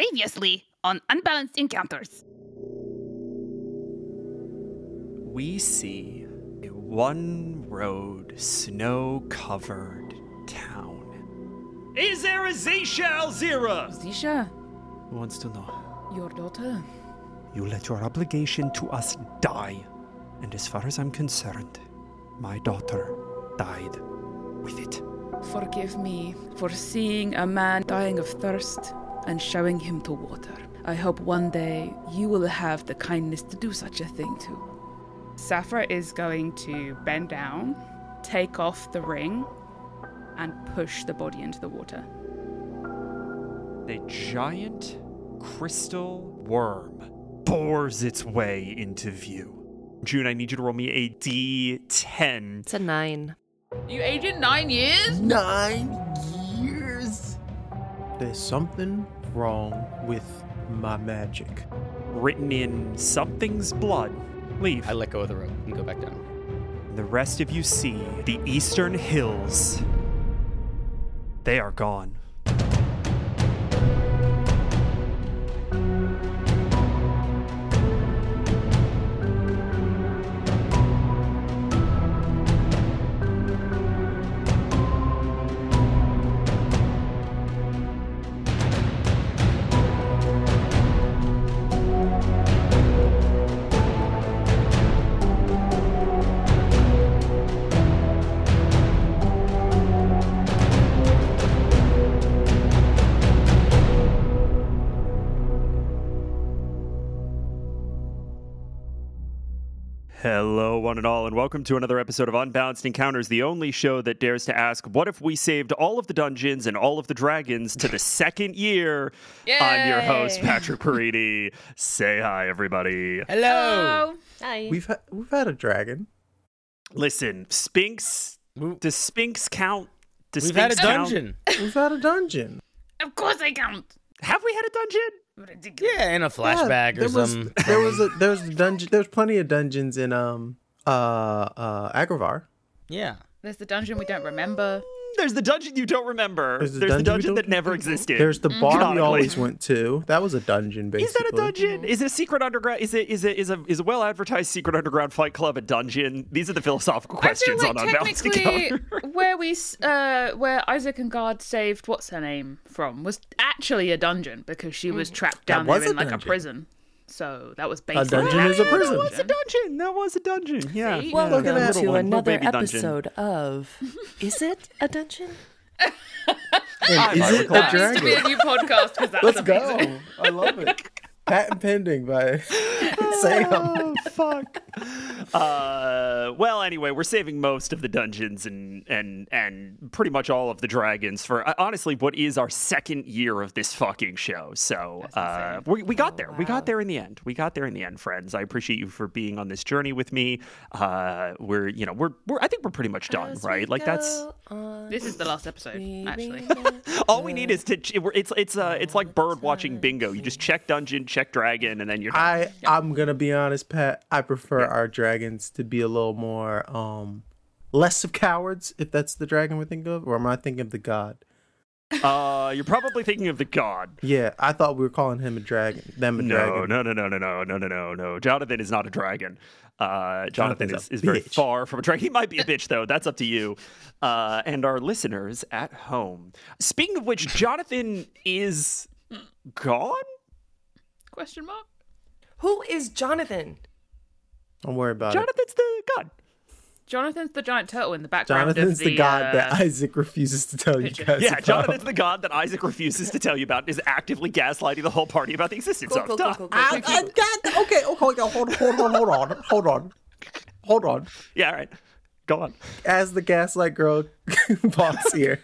Previously on Unbalanced Encounters. we see a one road, snow covered town. Is there a Zisha Alzira? Zisha, Who wants to know? your daughter. You let your obligation to us die. And as far as I'm concerned, my daughter died with it. Forgive me for seeing a man dying of thirst and showing him to water. I hope one day you will have the kindness to do such a thing too. Saphra is going to bend down, take off the ring, and push the body into the water. A giant crystal worm bores its way into view. June, I need you to roll me a d10. It's a nine. You aged in nine years? Nine years. There's something wrong with my magic. Written in something's blood. Leave. I let go of the rope and go back down. The rest of you see the eastern hills. They are gone. One and all, and welcome to another episode of Unbalanced Encounters, the only show that dares to ask, What if we saved all of the dungeons and all of the dragons to the second year? I'm your host, Patrick Paridi. Say hi, everybody. Hello. Hi. We've ha- we've had a dragon. Listen, Spinks, We- does Spinks count? Does We've had a Spinks count? dungeon. We've had a dungeon. Of course I count. Have we had a dungeon? Yeah, in a flashback there or was, something. There was a there was a dungeon. There was plenty of dungeons in um uh uh Agravar. Yeah. There's the dungeon we don't remember. There's the dungeon you don't remember. There's There's, the the dungeon we dungeon that never existed. There's the bar we always went to. That was a dungeon, basically. Is that a dungeon? Is it a secret underground? Is it is it is a is a well advertised secret underground fight club a dungeon? These are the philosophical questions I feel like on Unbalanced technically Encounter. where we s- uh where Isaac and Guard saved what's her name from was actually a dungeon because she was trapped down was there a in like a prison. So that was basically dungeon is a prison. That was a dungeon. That was a dungeon. Yeah. See? yeah. Welcome at to Little one, little another baby dungeon. episode of Is It a Dungeon? And is it recall. a That needs to be a new podcast because that's Let's amazing. go. I love it. Patent pending by Sam. Oh fuck. Uh, well, anyway, we're saving most of the dungeons and and and pretty much all of the dragons for uh, honestly what is our second year of this fucking show. So uh, we we got there. We got there in the end. We got there in the end, friends. I appreciate you for being on this journey with me. Uh, we're you know we're we're I think we're pretty much done, As right? Like that's This is the last episode, actually. all we need is to. ch- It's it's uh it's like bird watching bingo. You just check dungeon, check dragon, and then you're done. I I'm gonna be honest, Pat. I prefer our dragons to be a little more um less of cowards, if that's the dragon we think of, or am I thinking of the god? Uh, you're probably thinking of the god. Yeah, I thought we were calling him a dragon. Them a No, dragon. no, no, no, no, no, no, no, no, no. Jonathan is not a dragon. Uh, Jonathan is, is very far from a dragon. He might be a bitch though. That's up to you, uh, and our listeners at home. Speaking of which, Jonathan is gone. Question mark? Who is Jonathan? Don't worry about it. Jonathan's the god. Jonathan's the giant turtle in the background. Jonathan's of the, the, god uh, that Isaac refuses to tell you guys. Yeah, about. Jonathan's the god that Isaac refuses to tell you about. and Is actively gaslighting the whole party about the existence Cool, of. cool, cool, cool, cool, I, I got okay. Okay, hold, hold, hold on, hold on, hold on, hold on. Yeah, all right. Go on. As the gaslight girl boss here,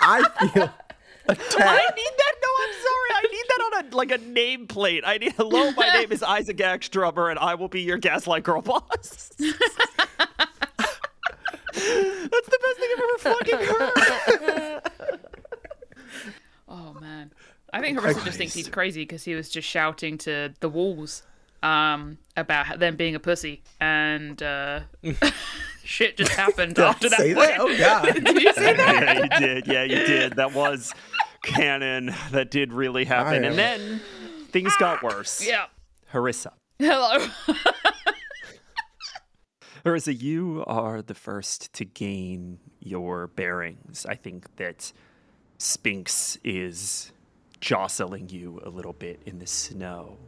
I feel I need that. No, I'm sorry. I need that on a like a nameplate. I need. Hello, my name is Isaac Axtrummer, and I will be your gaslight girl boss. That's the best thing I've ever fucking heard. Oh man, I think Harissa just thinks he's crazy because he was just shouting to the walls um, about them being a pussy, and uh, shit just happened after that. Say that? Oh god. Did you say that? yeah, you did. Yeah, you did. That was canon that did really happen. I And then things got worse. Yeah. Harissa. Hello. Harissa, you are the first to gain your bearings. I think that Spinks is jostling you a little bit in the snow.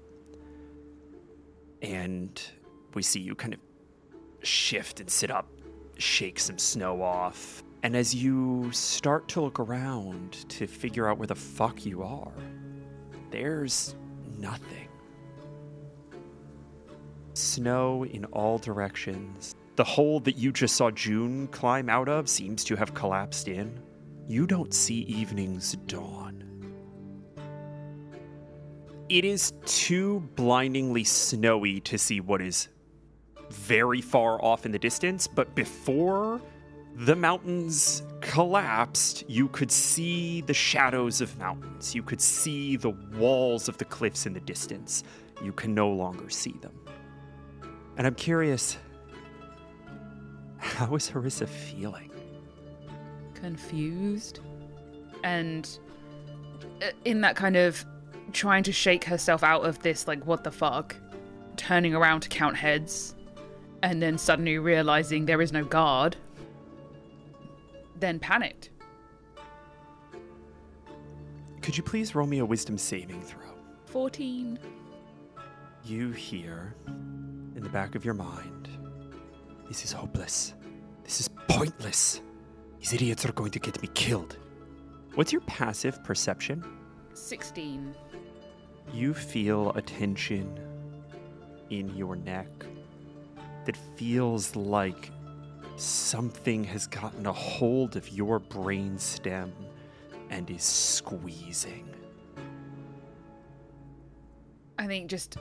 And we see you kind of shift and sit up, shake some snow off. And as you start to look around to figure out where the fuck you are, there's nothing. Snow in all directions. The hole that you just saw June climb out of seems to have collapsed in. You don't see evening's dawn. It is too blindingly snowy to see what is very far off in the distance, but before the mountains collapsed, you could see the shadows of mountains. You could see the walls of the cliffs in the distance. You can no longer see them. And I'm curious, how is Harissa feeling? Confused. And uh, in that kind of trying to shake herself out of this, like, what the fuck, turning around to count heads, and then suddenly realizing there is no guard, then panicked. Could you please roll me a wisdom saving throw? 14. You hear in the back of your mind, this is hopeless. This is pointless. These idiots are going to get me killed. What's your passive perception? 16. You feel a tension in your neck that feels like something has gotten a hold of your brain stem and is squeezing. I think just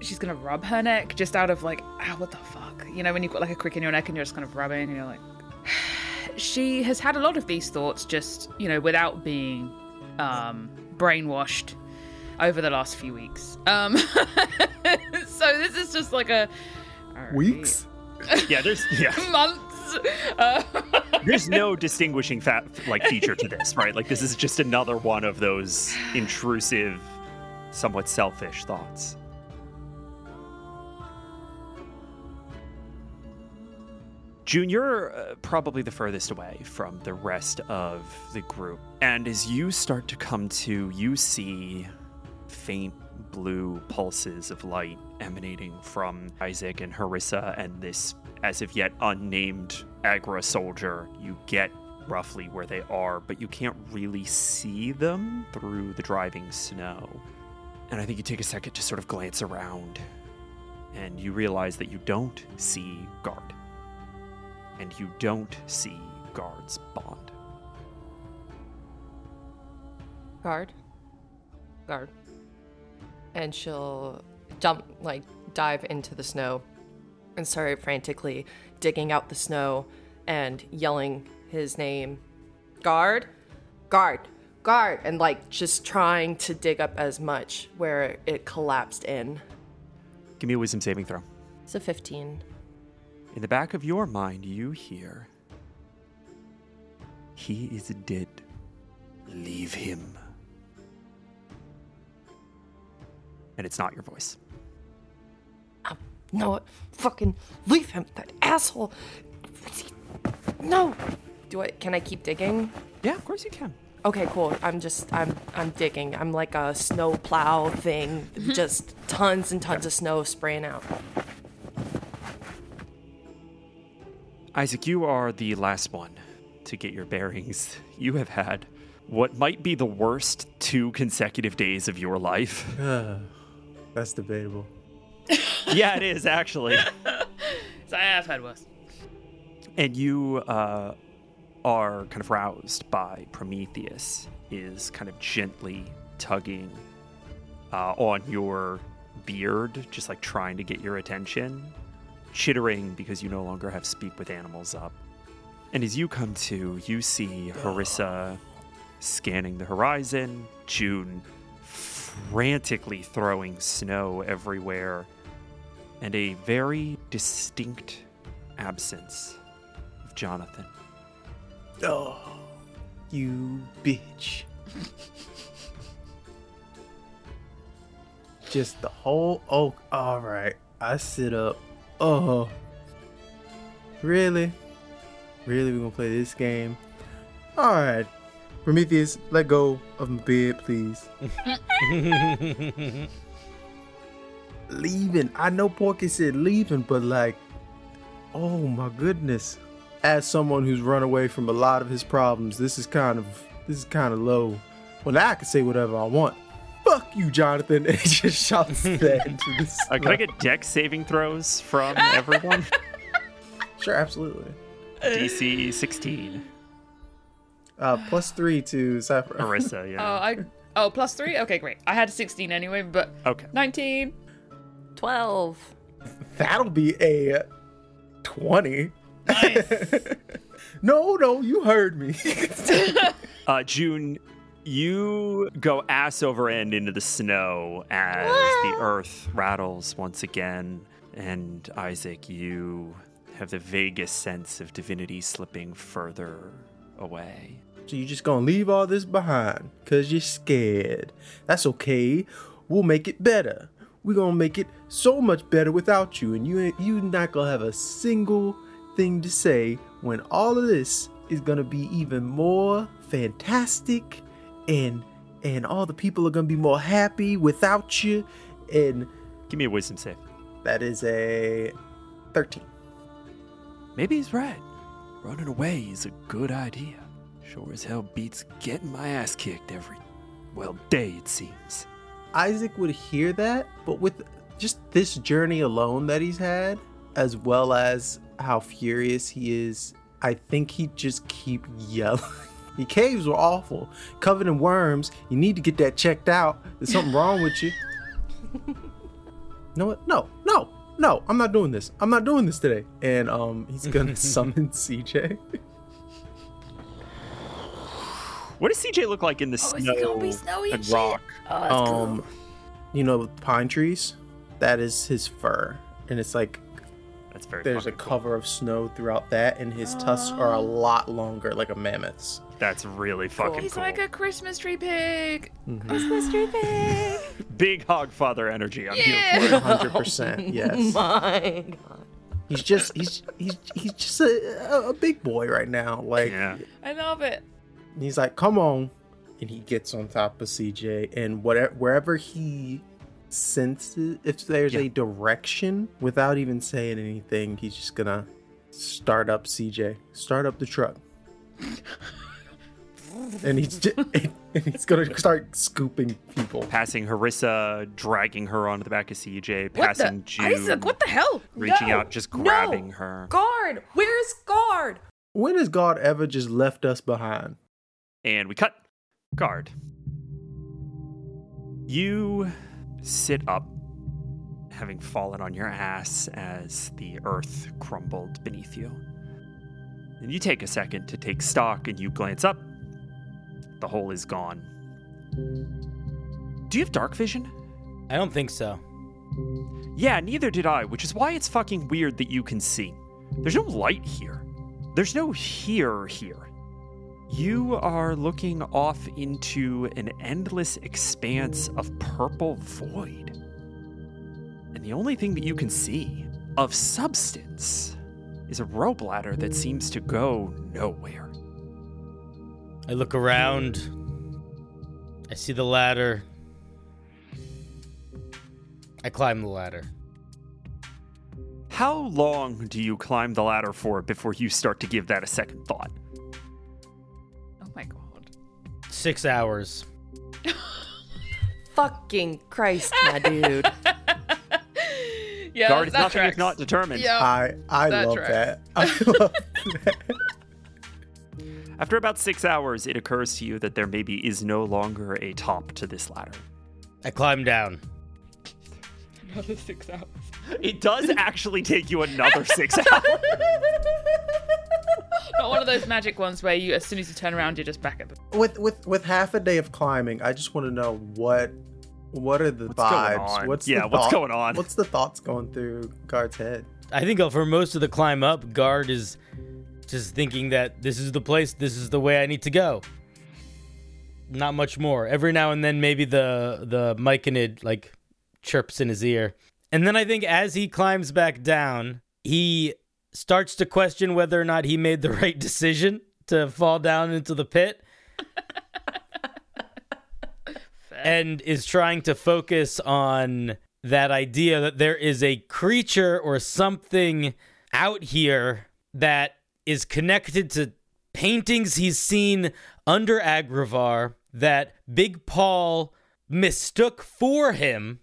she's gonna rub her neck just out of like, ah, what the fuck? You know, when you've got like a crick in your neck and you're just kind of rubbing and you're like, she has had a lot of these thoughts just, you know, without being um, brainwashed over the last few weeks. Um, so this is just like a all right, Weeks? Yeah, there's yeah. months. Uh, there's no distinguishing fa- like feature to this, right? Like this is just another one of those intrusive, somewhat selfish thoughts. June, you're uh, probably the furthest away from the rest of the group. And as you start to come to, you see faint blue pulses of light emanating from Isaac and Harissa and this as of yet unnamed Agra soldier. You get roughly where they are, but you can't really see them through the driving snow. And I think you take a second to sort of glance around and you realize that you don't see guard. And you don't see guard's bond. Guard. Guard. And she'll jump, like, dive into the snow and started frantically digging out the snow and yelling his name Guard? Guard! Guard! And, like, just trying to dig up as much where it collapsed in. Give me a wisdom saving throw. It's a 15. In the back of your mind, you hear, He is dead. Leave him. And it's not your voice. No, fucking leave him, that asshole. No. Do I? Can I keep digging? Yeah, of course you can. Okay, cool. I'm just I'm I'm digging. I'm like a snow plow thing. Mm-hmm. just tons and tons of snow spraying out. Isaac, you are the last one to get your bearings. You have had what might be the worst two consecutive days of your life. That's debatable. Yeah, it is actually. so I have had worse. And you uh, are kind of roused by Prometheus is kind of gently tugging uh, on your beard, just like trying to get your attention, chittering because you no longer have speak with animals up. And as you come to, you see Harissa scanning the horizon, June frantically throwing snow everywhere, and a very distinct absence of Jonathan. Oh, you bitch. Just the whole oh all right. I sit up. Oh. Really? Really We're gonna play this game? Alright. Prometheus, let go of my bed, please. leaving. I know Porky said leaving, but like, oh my goodness. As someone who's run away from a lot of his problems, this is kind of this is kind of low. Well, now I can say whatever I want. Fuck you, Jonathan, and he just shouts that into this. Uh, can I get Dex saving throws from everyone? Sure, absolutely. DC 16. Uh, plus three to Cypher. Marissa, Oh, yeah. I. Oh, plus three? Okay, great. I had 16 anyway, but Okay. 19. 12. That'll be a twenty. Nice. No, no, you heard me. Uh, June, you go ass over end into the snow as the earth rattles once again. And Isaac, you have the vaguest sense of divinity slipping further away. So you're just gonna leave all this behind because you're scared. That's okay. We'll make it better. We're gonna make it so much better without you, and you you not gonna have a single thing to say when all of this is gonna be even more fantastic, and and all the people are gonna be more happy without you, and Give me a wisdom save. that is a thirteen. Maybe he's right. Running away is a good idea. Sure as hell beats getting my ass kicked every, well, day it seems. Isaac would hear that, but with just this journey alone that he's had, as well as how furious he is, I think he'd just keep yelling. The caves were awful, covered in worms. You need to get that checked out. There's something wrong with you. No, what? No, no, no. I'm not doing this. I'm not doing this today. And um, he's gonna summon CJ. What does CJ look like in the Oh, is snow it gonna be snowy and and shit? rock? Oh, that's um, you know, pine trees. That is his fur, and it's like That's very. There's a fucking cool. cover of snow throughout that, and his tusks are a oh. lot longer, like a mammoth's. That's really fucking cool. He's cool. like a Christmas tree pig. Mm-hmm. Christmas tree pig. Big Hogfather energy. I'm here Yeah. for. Hundred percent, oh yes. My God. He's just he's he's he's just a, a, a big boy right now. Like Yeah. I love it. he's like, come on, and he gets on top of CJ, and whatever wherever he senses, if there's Yeah. a direction, without even saying anything, he's just gonna start up CJ, start up the truck. And he's just, and he's gonna start scooping people. Passing Harissa, dragging her onto the back of CJ, What passing the? June, Isaac, what the hell? reaching No, out, just no. grabbing her. Guard! Where's guard? When has Guard ever just left us behind? And we cut. Guard. You sit up, having fallen on your ass as the earth crumbled beneath you. And you take a second to take stock and you glance up. The hole is gone. Do you have dark vision? I don't think so. Yeah, neither did I, which is why it's fucking weird that you can see. There's no light here. There's no here here. You are looking off into an endless expanse of purple void. And the only thing that you can see of substance is a rope ladder that seems to go nowhere. I look around. I see the ladder. I climb the ladder. How long do you climb the ladder for before you start to give that a second thought? My god. Six hours. Fucking Christ, my dude. Yeah, Guard is that nothing tracks. if not determined. Yeah. I I That love tracks. that. I love that. After about six hours, it occurs to you that there maybe is no longer a top to this ladder. I climb down. Another six hours. It does actually take you another six hours. Not one of those magic ones where you, as soon as you turn around, you're just back at the. with with with half a day of climbing, I just want to know what what are the What's going vibes? on? What's Yeah, the what's thought- going on? What's the thoughts going through Guard's head? I think uh, for most of the climb up, guard is just thinking that this is the place, this is the way I need to go. not much more. Every now and then, maybe the the myconid like chirps in his ear, and then I think as he climbs back down, he starts to question whether or not he made the right decision to fall down into the pit. and is trying to focus on that idea that there is a creature or something out here that is connected to paintings he's seen under Agravar that Big Paul mistook for him.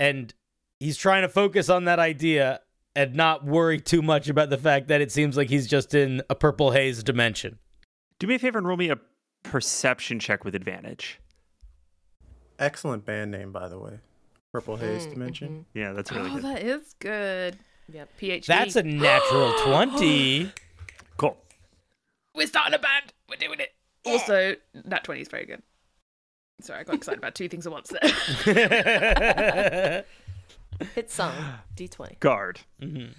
And he's trying to focus on that idea and not worry too much about the fact that it seems like he's just in a purple haze dimension. Do me a favor and roll me a perception check with advantage. Excellent band name, by the way. Purple Haze Mm, Dimension. Yeah, that's really oh, good. that is good. Yep. PhD. That's a natural 20. Cool. We're starting a band. We're doing it. Also, that 20 is very good. Sorry, I got excited about two things at once there. Hit song. D20. Guard. Mhm.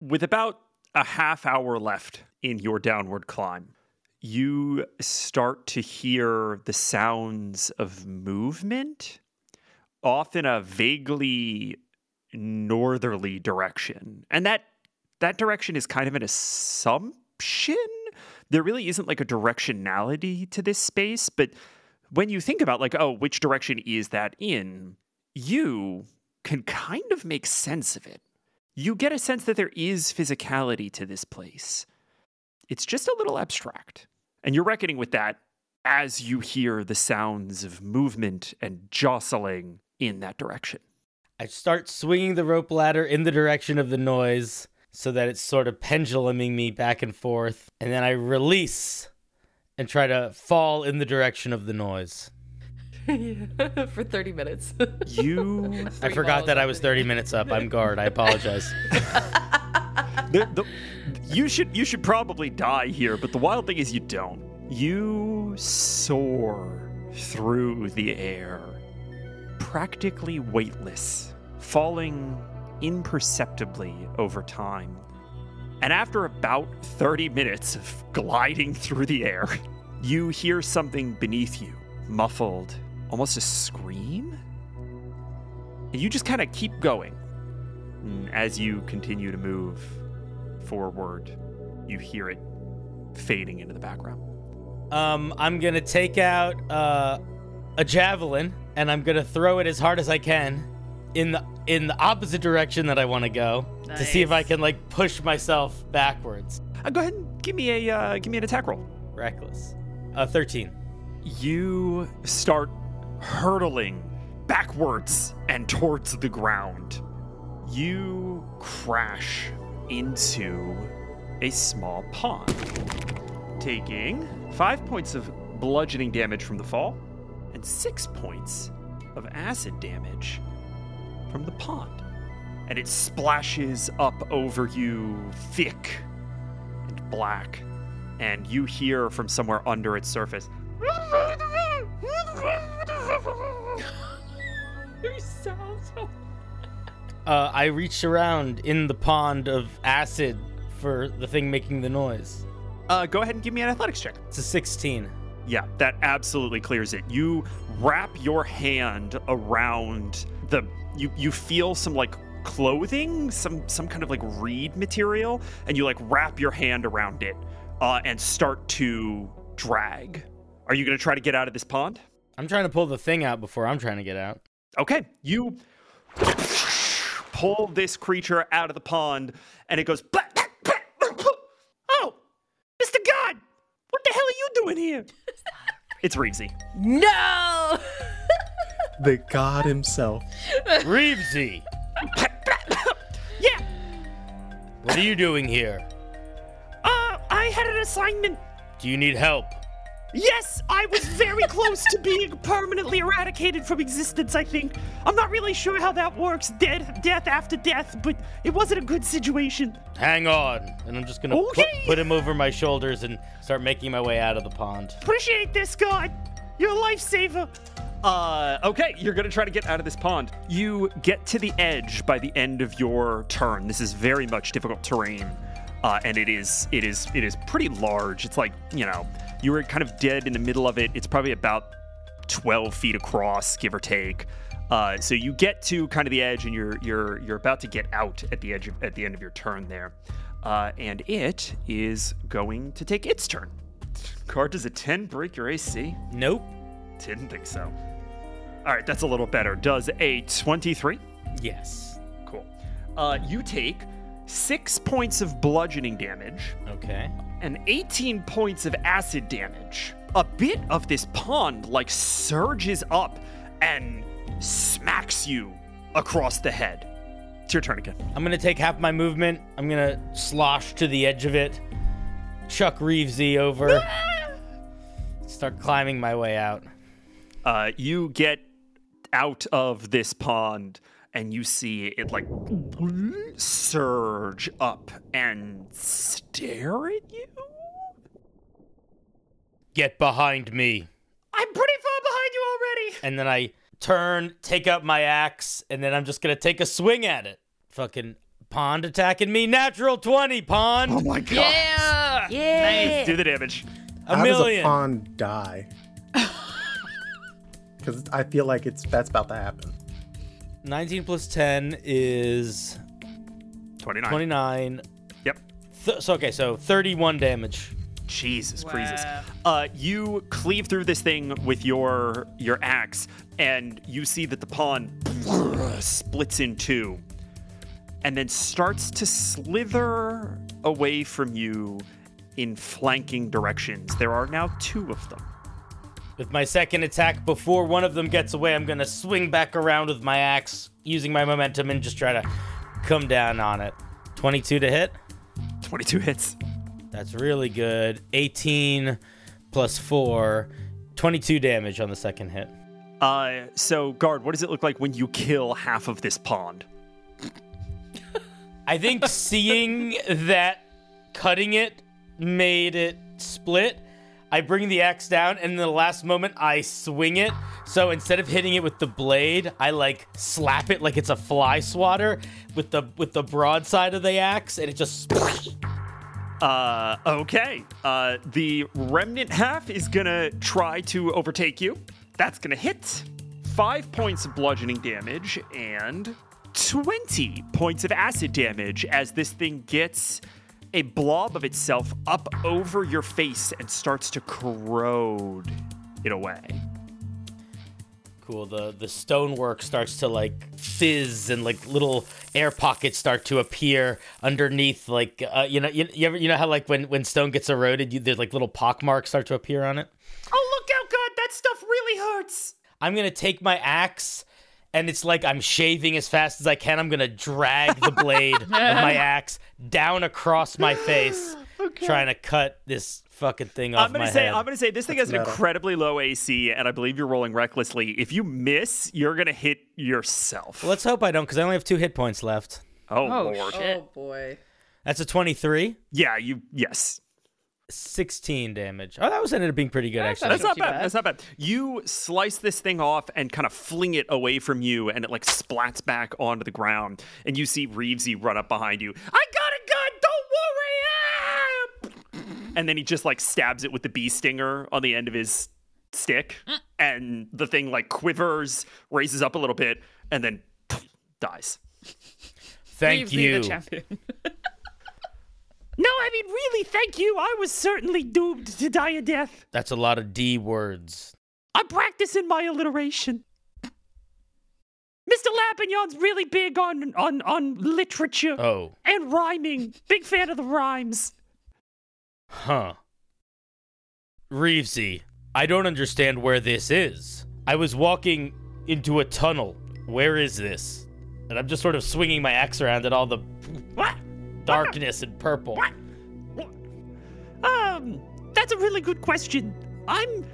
With about a half hour left in your downward climb, you start to hear the sounds of movement off in a vaguely northerly direction. And that that direction is kind of an assumption. There really isn't like a directionality to this space, but when you think about like, oh, which direction is that in? You can kind of make sense of it. You get a sense that there is physicality to this place. It's just a little abstract. And you're reckoning with that as you hear the sounds of movement and jostling in that direction. I start swinging the rope ladder in the direction of the noise so that it's sort of penduluming me back and forth. And then I release and try to fall in the direction of the noise. For 30 minutes. You I forgot that I was 30 minutes up. I'm guard. I apologize. the, the, you should you should probably die here, but the wild thing is you don't. You soar through the air, practically weightless, falling imperceptibly over time. And after about 30 minutes of gliding through the air, you hear something beneath you, muffled, almost a scream. And you just kind of keep going. And as you continue to move forward, you hear it fading into the background. Um, I'm gonna take out uh, a javelin and I'm gonna throw it as hard as I can in the in the opposite direction that I want to go to see if I can like push myself backwards. Uh, go ahead and give me a uh, give me an attack roll. Reckless. Uh, 13. You start hurtling backwards and towards the ground. You crash into a small pond, taking five points of bludgeoning damage from the fall and six points of acid damage from the pond. And it splashes up over you thick and black. And you hear from somewhere under its surface you sound so. Uh, I reached around in the pond of acid for the thing making the noise. Uh, go ahead and give me an athletics check. It's a 16. Yeah, that absolutely clears it. You wrap your hand around the. You you feel some like clothing, some some kind of like reed material, and you like wrap your hand around it uh, and start to drag. Are you going to try to get out of this pond? I'm trying to pull the thing out before I'm trying to get out. Okay, you pull this creature out of the pond, and it goes. Oh, Mr. God, what the hell are you doing here? It's Reevesy. No! The god himself. Reevesy, yeah, what are you doing here? uh, I had an assignment. Do you need help? Yes, I was very close to being permanently eradicated from existence, I think. I'm not really sure how that works, dead, death after death, but it wasn't a good situation. Hang on. And I'm just gonna put, put him over my shoulders and start making my way out of the pond. Appreciate this, God. You're a lifesaver. Uh, okay, you're gonna try to get out of this pond. You get to the edge by the end of your turn. This is very much difficult terrain, uh, and it is it is it is pretty large. It's like you know you were kind of dead in the middle of it. It's probably about 12 feet across, give or take. Uh, so you get to kind of the edge, and you're you're you're about to get out at the edge of, at the end of your turn there, uh, and it is going to take its turn. Guard does a 10 break your AC? Nope. Didn't think so. All right, that's a little better. Does a 23? Yes. Cool. Uh, you take six points of bludgeoning damage Okay. And 18 points of acid damage. A bit of this pond like surges up and smacks you across the head. It's your turn again. I'm gonna take half my movement. I'm gonna slosh to the edge of it, chuck Reevesy over, start climbing my way out. Uh, you get out of this pond and you see it like surge up and stare at you. Get behind me. I'm pretty far behind you already. And then I turn, take up my axe, and then I'm just gonna take a swing at it. Fucking pond attacking me. Natural 20, pond. Oh my god! Yeah! Nice. Do the damage. a How does a million. pond die? Because I feel like it's that's about to happen. 19 plus 10 is 29. 29. Yep. Th- so, okay, so 31 damage. Jesus Wow. freezes. Uh, you cleave through this thing with your your axe, and you see that the pawn splits in two, and then starts to slither away from you in flanking directions. There are now two of them. With my second attack, before one of them gets away, I'm gonna swing back around with my axe, using my momentum, and just try to come down on it. 22 to hit. 22 hits. That's really good. 18 plus 4. 22 damage on the second hit. Uh, so guard, what does it look like when you kill half of this pond? I think seeing that cutting it made it split. I bring the axe down, and in the last moment, I swing it. So instead of hitting it with the blade, I like slap it like it's a fly swatter with the with the broadside of the axe, and it just. Uh, okay. Uh, the remnant half is gonna try to overtake you. That's gonna hit. Five points of bludgeoning damage and 20 points of acid damage as this thing gets a blob of itself up over your face and starts to corrode it away. Cool. The the stonework starts to like fizz and like little air pockets start to appear underneath. Like uh, you know you, you ever you know how like when when stone gets eroded, you, there's like little pock marks start to appear on it. Oh, look out, God, that stuff really hurts. I'm gonna take my axe, and it's like I'm shaving as fast as I can. I'm gonna drag the blade of my axe down across my face, trying to cut this fucking thing off I'm gonna my say head. I'm gonna say this thing has an incredibly low AC, and I believe you're rolling recklessly. If you miss, you're gonna hit yourself. Let's hope I don't, because I only have two hit points left. oh, Oh, lord. shit. Oh boy. That's a 23, Yeah, you yes. 16 damage. Oh, that was ended up being pretty good That's actually. That's not bad. bad. That's not bad. You slice this thing off and kind of fling it away from you, and it like splats back onto the ground. And you see Reevesy run up behind you. I got a gun. Don't worry. Ah! And then he just like stabs it with the bee stinger on the end of his stick, and the thing like quivers, raises up a little bit, and then dies. Thank Leave me you. No, I mean, really, thank you. I was certainly doomed to die a death. That's a lot of D words. I'm practicing my alliteration. Mr. Lapignon's really big on, on, on literature Oh, and rhyming. Big fan of the rhymes. huh. Reevesy, I don't understand where this is. I was walking into a tunnel. Where is this? And I'm just sort of swinging my axe around at all the What? Darkness and purple. What? Um, that's a really good question. I'm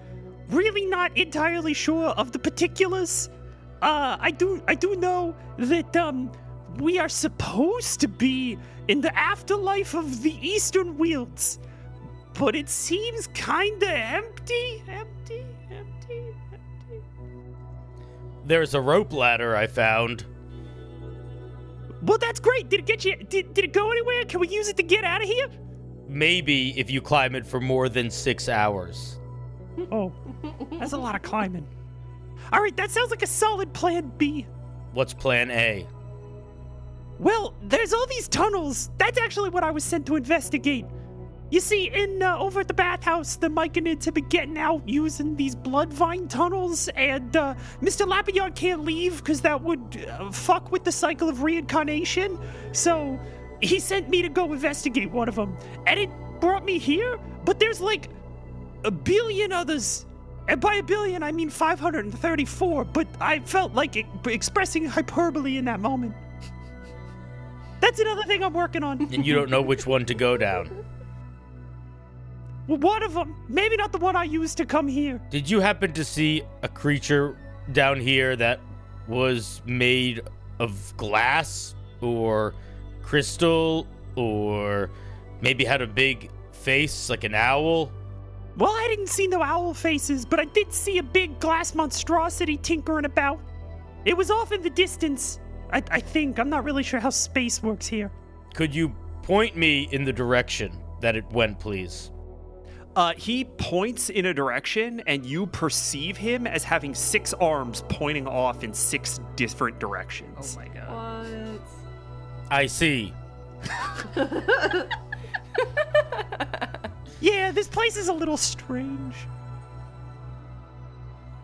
really not entirely sure of the particulars. Uh, I do, I do know that um, we are supposed to be in the afterlife of the Eastern Wilds, but it seems kinda empty, empty, empty, empty. There's a rope ladder I found. Well, that's great. Did it get you? Did, did it go anywhere? Can we use it to get out of here? Maybe if you climb it for more than six hours. Oh, that's a lot of climbing. All right, that sounds like a solid plan B. What's plan A? Well, there's all these tunnels. That's actually what I was sent to investigate. You see, in uh, over at the bathhouse, the Myconids have been getting out using these blood vine tunnels, and uh, Mr. Lapillard can't leave because that would uh, fuck with the cycle of reincarnation. So he sent me to go investigate one of them, and it brought me here. But there's like a billion others. And by a billion, I mean 534, but I felt like it, expressing hyperbole in that moment. That's another thing I'm working on. And you don't know which one to go down. Well, one of them. Maybe not the one I used to come here. Did you happen to see a creature down here that was made of glass or crystal or maybe had a big face like an owl? Well, I didn't see no owl faces, but I did see a big glass monstrosity tinkering about. It was off in the distance. I, I think. I'm not really sure how space works here. Could you point me in the direction that it went, please? Uh, he points in a direction, and you perceive him as having six arms pointing off in six different directions. Oh my god. What? I see. Yeah, this place is a little strange.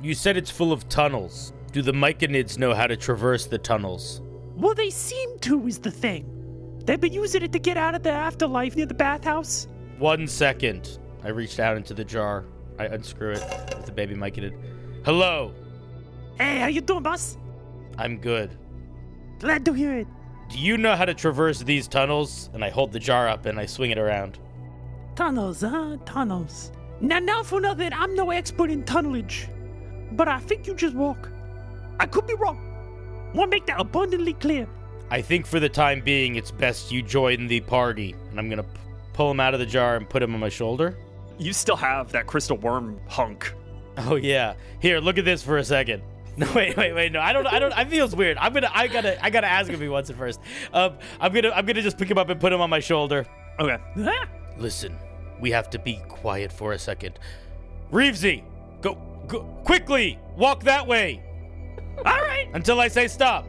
You said it's full of tunnels. Do the Myconids know how to traverse the tunnels? Well, they seem to, is the thing. They've been using it to get out of the afterlife near the bathhouse. One second. I reached out into the jar. I unscrew it with the baby Myconid. Hello. Hey, how you doing, boss? I'm good. Glad to hear it. Do you know how to traverse these tunnels? And I hold the jar up and I swing it around. Tunnels, huh? Tunnels. Now, now for nothing, I'm no expert in tunnelage, but I think you just walk. I could be wrong. Want to make that abundantly clear. I think for the time being, it's best you join the party. And I'm gonna p- pull him out of the jar and put him on my shoulder. You still have that crystal worm hunk. Oh yeah. Here, look at this for a second. No, wait, wait, wait. No, I don't. I don't. I feels weird. I'm gonna. I gotta. I gotta ask him if he wants it first. Um, I'm gonna. I'm gonna just pick him up and put him on my shoulder. Okay. Listen, we have to be quiet for a second. Reevesy, go, go quickly. Walk that way all right. until I say stop.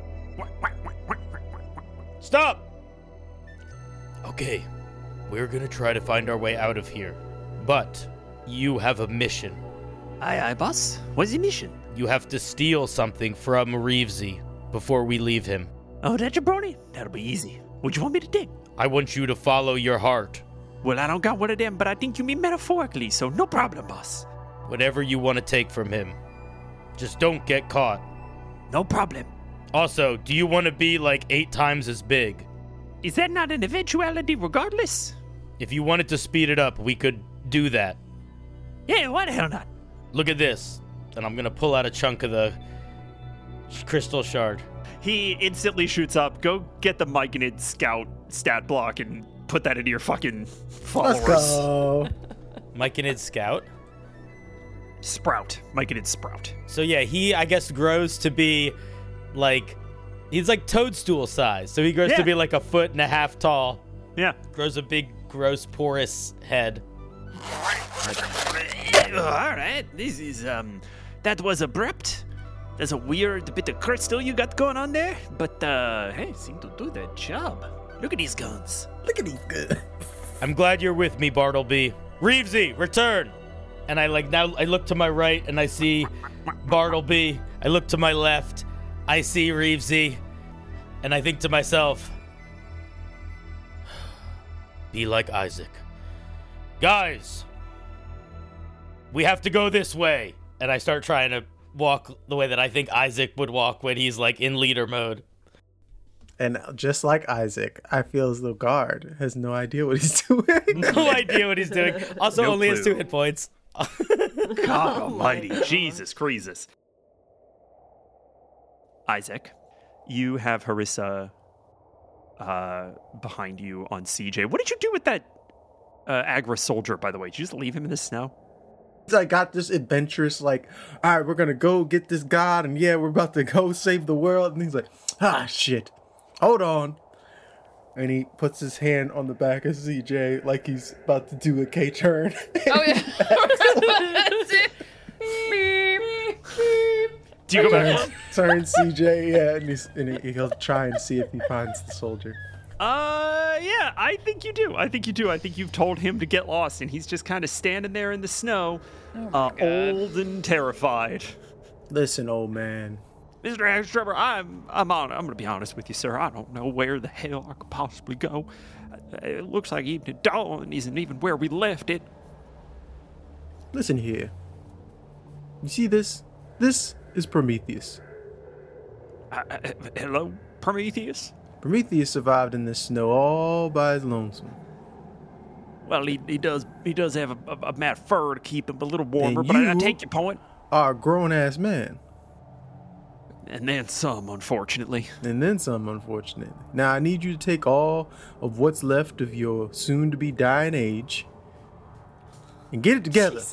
Stop. Okay, we're gonna try to find our way out of here, but you have a mission. Aye, aye, boss. What's the mission? You have to steal something from Reevesy before we leave him. Oh, that jabroni? That'll be easy. What you want me to do? I want you to follow your heart. Well, I don't got one of them, but I think you mean metaphorically, so no problem, boss. Whatever you want to take from him. Just don't get caught. No problem. Also, do you want to be like eight times as big? Is that not an eventuality regardless? If you wanted to speed it up, we could do that. Yeah, why the hell not? Look at this. And I'm going to pull out a chunk of the crystal shard. He instantly shoots up. Go get the Myconid scout stat block and put that into your fucking followers. Let's go. Myconid Scout. Sprout. Myconid Sprout. So yeah, he I guess grows to be like he's like toadstool size. So he grows to be like a foot and a half tall. Yeah. Grows a big, gross, porous head. All right, this is um, that was abrupt. There's a weird bit of crystal you got going on there, but uh, hey, seem to do the job. Look at these guns. Look at these good. I'm glad you're with me, Bartleby. Reevesy, return. And I like now I look to my right and I see Bartleby. I look to my left. I see Reevesy. And I think to myself, be like Isaac. Guys, we have to go this way. And I start trying to walk the way that I think Isaac would walk when he's like in leader mode. And just like Isaac, I feel as though guard has no idea what he's doing. No idea what he's doing. Also, No only has two hit points. God almighty. Jesus Croesus. Isaac, you have Harissa uh, behind you on CJ. What did you do with that uh, Agra soldier, by the way? Did you just leave him in the snow? I got this adventurous, like, all right, we're gonna go get this god, and yeah, we're about to go save the world. And he's like, ah, shit, hold on. And he puts his hand on the back of CJ like he's about to do a K turn. Oh yeah. That's it. Beep, beep. Do you go back? Turn, turn CJ, yeah, and, he's, and he, he'll try and see if he finds the soldier. Uh, yeah, I think you do. I think you do. I think you've told him to get lost, and he's just kind of standing there in the snow, uh, old and terrified. Listen, old man. Mr. Axe Trevor, I'm I'm on. I'm gonna be honest with you, sir. I don't know where the hell I could possibly go. Uh, It looks like even dawn isn't even where we left it. Listen here. You see this? This is Prometheus. Uh, uh, hello, Prometheus. Prometheus survived in the snow all by his lonesome. Well, he, he does he does have a, a, a mat fur to keep him a little warmer, but I, I you- take your point. Are a grown ass man. And then some, unfortunately. And then some, unfortunately. Now I need you to take all of what's left of your soon to be dying age and get it together.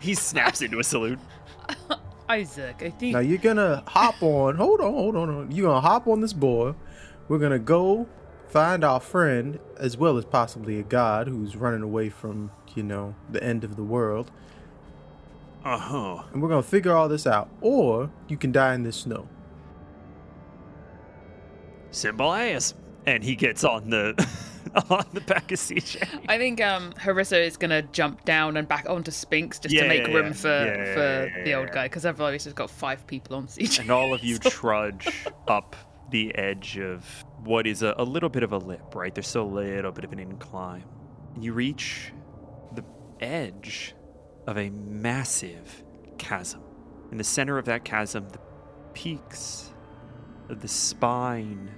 He snaps into a salute. Isaac, I think Now you're gonna hop on. Hold on, hold on. on. You're gonna hop on this boy. We're gonna go find our friend, as well as possibly a god who's running away from, you know, the end of the world. Uh huh. And we're gonna figure all this out. Or you can die in this snow. Simple as. And he gets on the on the back of CJ. I think um Harissa is gonna jump down and back onto Sphinx just Yeah, to make yeah, room yeah. for for the old guy because otherwise he's got five people on CJ. And all of you trudge up the edge of what is a, a little bit of a lip, right? There's still a little bit of an incline. And you reach the edge of a massive chasm. In the center of that chasm, the peaks of the spine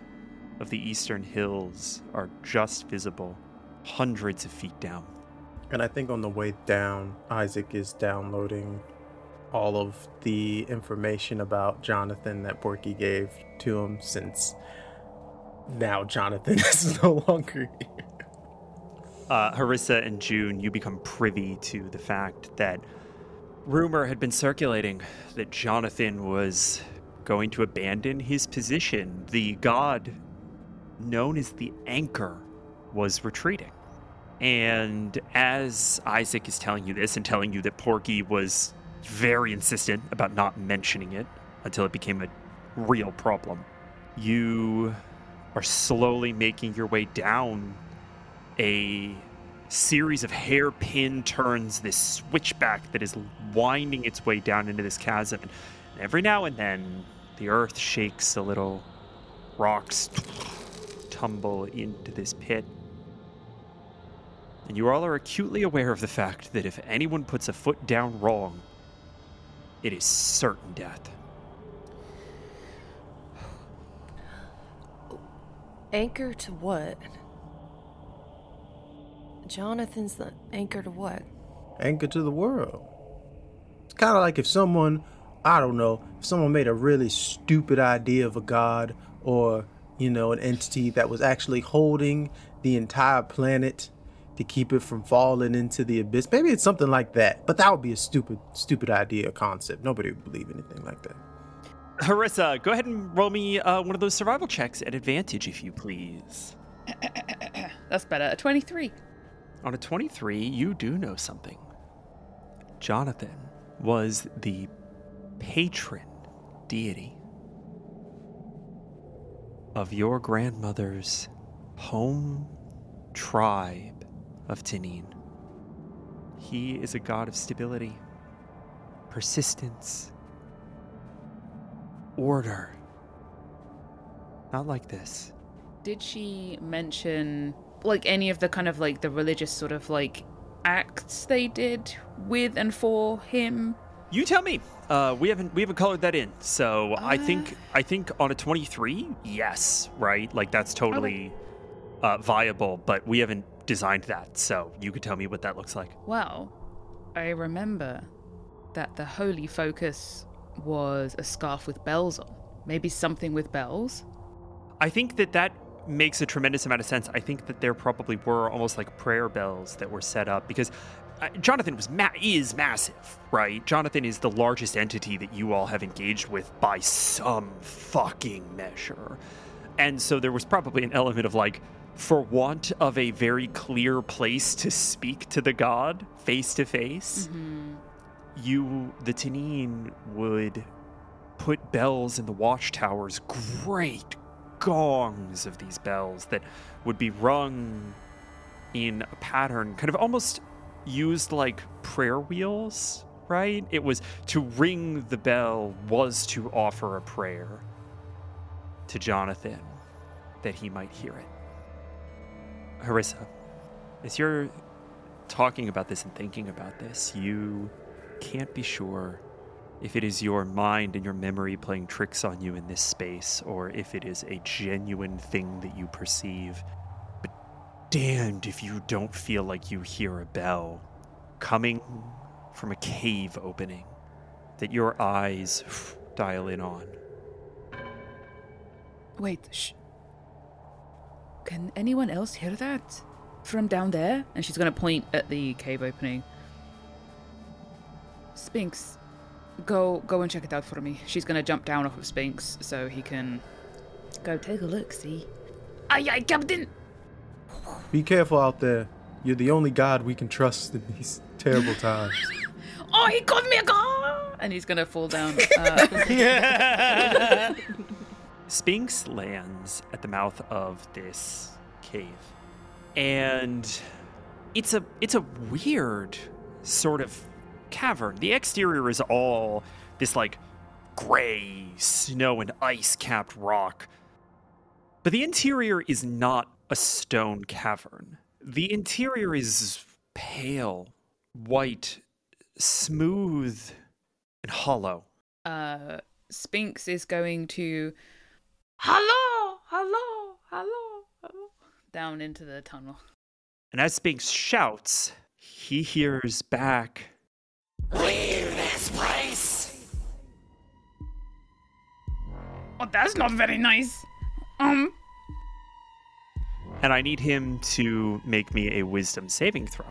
of the eastern hills are just visible, hundreds of feet down. And I think on the way down, Isaac is downloading all of the information about Jonathan that Porky gave to him since now Jonathan is no longer here. uh, Harissa and June, you become privy to the fact that rumor had been circulating that Jonathan was going to abandon his position. The god known as the Anchor was retreating. And as Isaac is telling you this and telling you that Porky was very insistent about not mentioning it until it became a real problem, you are slowly making your way down a series of hairpin turns, this switchback that is winding its way down into this chasm. And every now and then, the earth shakes a little, rocks tumble into this pit. And you all are acutely aware of the fact that if anyone puts a foot down wrong, it is certain death. Anchor to what? Jonathan's the anchor to what? Anchor to the world. It's kind of like if someone, I don't know, if someone made a really stupid idea of a god or, you know, an entity that was actually holding the entire planet to keep it from falling into the abyss. Maybe it's something like that. But that would be a stupid, stupid idea, concept. Nobody would believe anything like that. Harissa, go ahead and roll me uh, one of those survival checks at advantage, if you please. That's better. A twenty-three. On a 23, you do know something. Jonathan was the patron deity of your grandmother's home tribe of Tanin. He is a god of stability, persistence, order. Not like this. Did she mention like any of the kind of like the religious sort of like acts they did with and for him? You tell me. Uh, we haven't we haven't colored that in, so I Uh. think I think on a twenty three, yes, right? Like that's totally uh, viable, but we haven't designed that, so you could tell me what that looks like. Well, I remember that the holy focus was a scarf with bells on. Maybe something with bells. I think that that makes a tremendous amount of sense. I think that there probably were almost like prayer bells that were set up because uh, Jonathan was ma- is massive, right? Jonathan is the largest entity that you all have engaged with by some fucking measure. And so there was probably an element of like for want of a very clear place to speak to the god face to face, you the Tanin would put bells in the watchtowers, great gongs of these bells that would be rung in a pattern, kind of almost used like prayer wheels, right? It was to ring the bell was to offer a prayer to Jonathan that he might hear it. Harissa, as you're talking about this and thinking about this, you can't be sure if it is your mind and your memory playing tricks on you in this space or if it is a genuine thing that you perceive. But damned if you don't feel like you hear a bell coming from a cave opening that your eyes dial in on. Wait, shh. Can anyone else hear that? From down there? And she's gonna point at the cave opening. Sphinx, go go and check it out for me. She's gonna jump down off of Sphinx so he can go take a look, see? Aye aye, Captain! Be careful out there. You're the only god we can trust in these terrible times. Oh, he called me a god! And he's gonna fall down. Uh, Sphinx lands at the mouth of this cave. And it's a it's a weird sort of cavern. The exterior is all this like gray snow and ice capped rock. But the interior is not a stone cavern. The interior is pale, white, smooth, and hollow. uh, Sphinx is going to hello, hello, hello, hello down into the tunnel. And as Sphinx shouts, he hears back Leave this place! Oh, that's not very nice. Um, and I need him to make me a wisdom saving throw.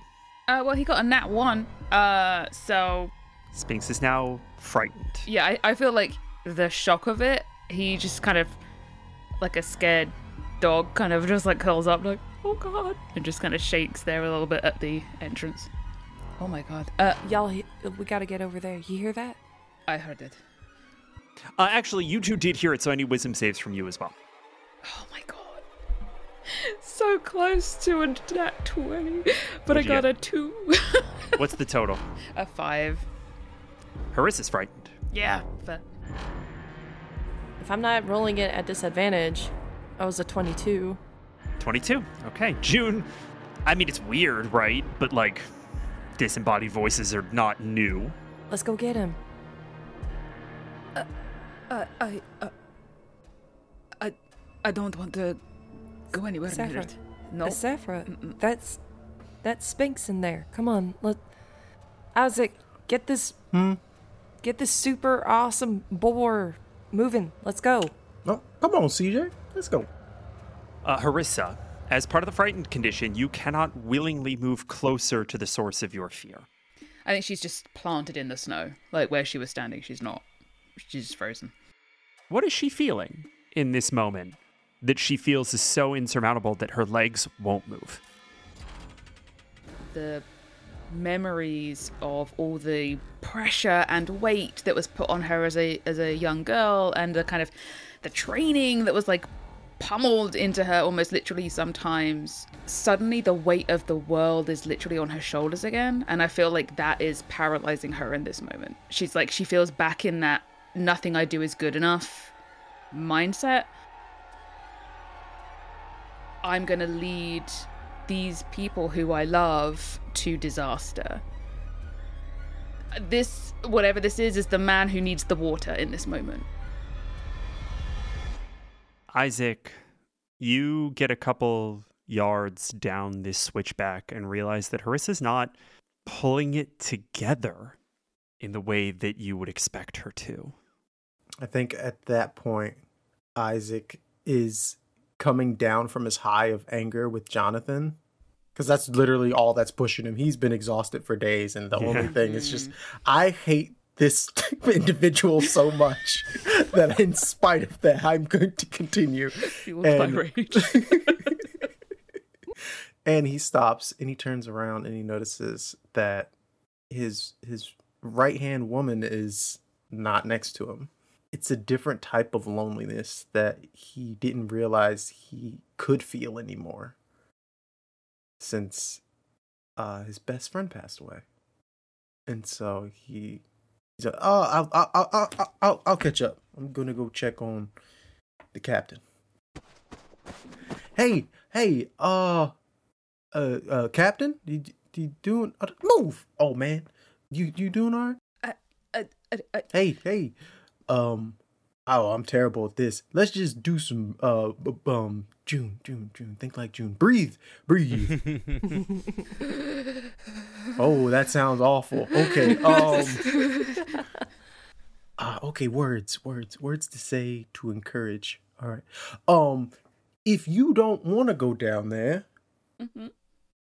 uh, well, he got a nat one. Uh, so Sphinx is now frightened. yeah, I, I feel like the shock of it, he just kind of like a scared dog, kind of just like curls up, like oh god, and just kind of shakes there a little bit at the entrance. Oh my god. Uh, Y'all, we gotta get over there. You hear that? I heard it. Uh, actually, you two did hear it, so I need wisdom saves from you as well. Oh my god. So close to a nat 20, but I What'd you got get? a 2. What's the total? a 5. Harissa's frightened. Yeah, but If I'm not rolling it at disadvantage, I was a 22. 22. Okay. June, I mean, it's weird, right? But, like, disembodied voices are not new. Let's go get him. uh, I uh, I I don't want to go anywhere near Saffron. it. No. Uh, Safra, that's that's Sphinx in there. Come on, let Isaac get this Hmm? get this super awesome boar moving. Let's go. No, come on, CJ. Let's go. Uh, Harissa, as part of the frightened condition, you cannot willingly move closer to the source of your fear. I think she's just planted in the snow. Like where she was standing, she's not. She's just frozen. What is she feeling in this moment that she feels is so insurmountable that her legs won't move? The memories of all the pressure and weight that was put on her as a as a young girl and the kind of the training that was like pummeled into her almost literally sometimes suddenly the weight of the world is literally on her shoulders again. And i feel like that is paralyzing her in this moment. She's like she feels back in that nothing i do is good enough mindset i'm going to lead these people who i love to disaster this whatever this is is the man who needs the water in this moment Isaac, you get a couple yards down this switchback and realize that Harissa's not pulling it together in the way that you would expect her to. I think at that point, Isaac is coming down from his high of anger with Jonathan. Because that's literally all that's pushing him. He's been exhausted for days, and the only Yeah. thing is just, I hate this individual so much that in spite of that, I'm going to continue. fueled by And- rage and he stops and he turns around and he notices that his his right hand woman is not next to him it's a different type of loneliness that he didn't realize he could feel anymore since uh, his best friend passed away. And so he he's like, "Oh, I'll I'll I'll I'll, I'll, I'll catch up. I'm gonna go check on the captain." Hey, hey, uh, uh, uh, captain, you, you doing? Uh, move! Oh man, you you doing alright? Uh, uh, uh, uh, Hey, hey, um, oh, I'm terrible at this. Let's just do some, uh, b- um, June, June, June. Think like June. Breathe, breathe. oh, that sounds awful. Okay, um, ah, okay, words, words, words to say to encourage. All right, um, if you don't want to go down there, mhm.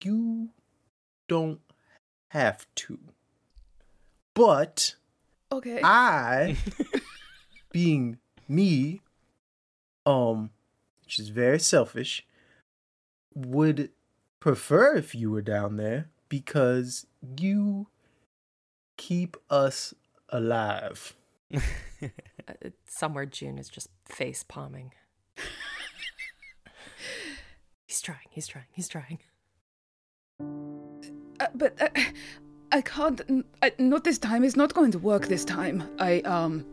you don't have to. But Okay. I, being me, um, which is very selfish, would prefer if you were down there because you keep us alive. Uh, somewhere June is just face palming. he's trying, he's trying, he's trying. Uh, but uh, I can't. n- I, not this time. It's not going to work this time. I um.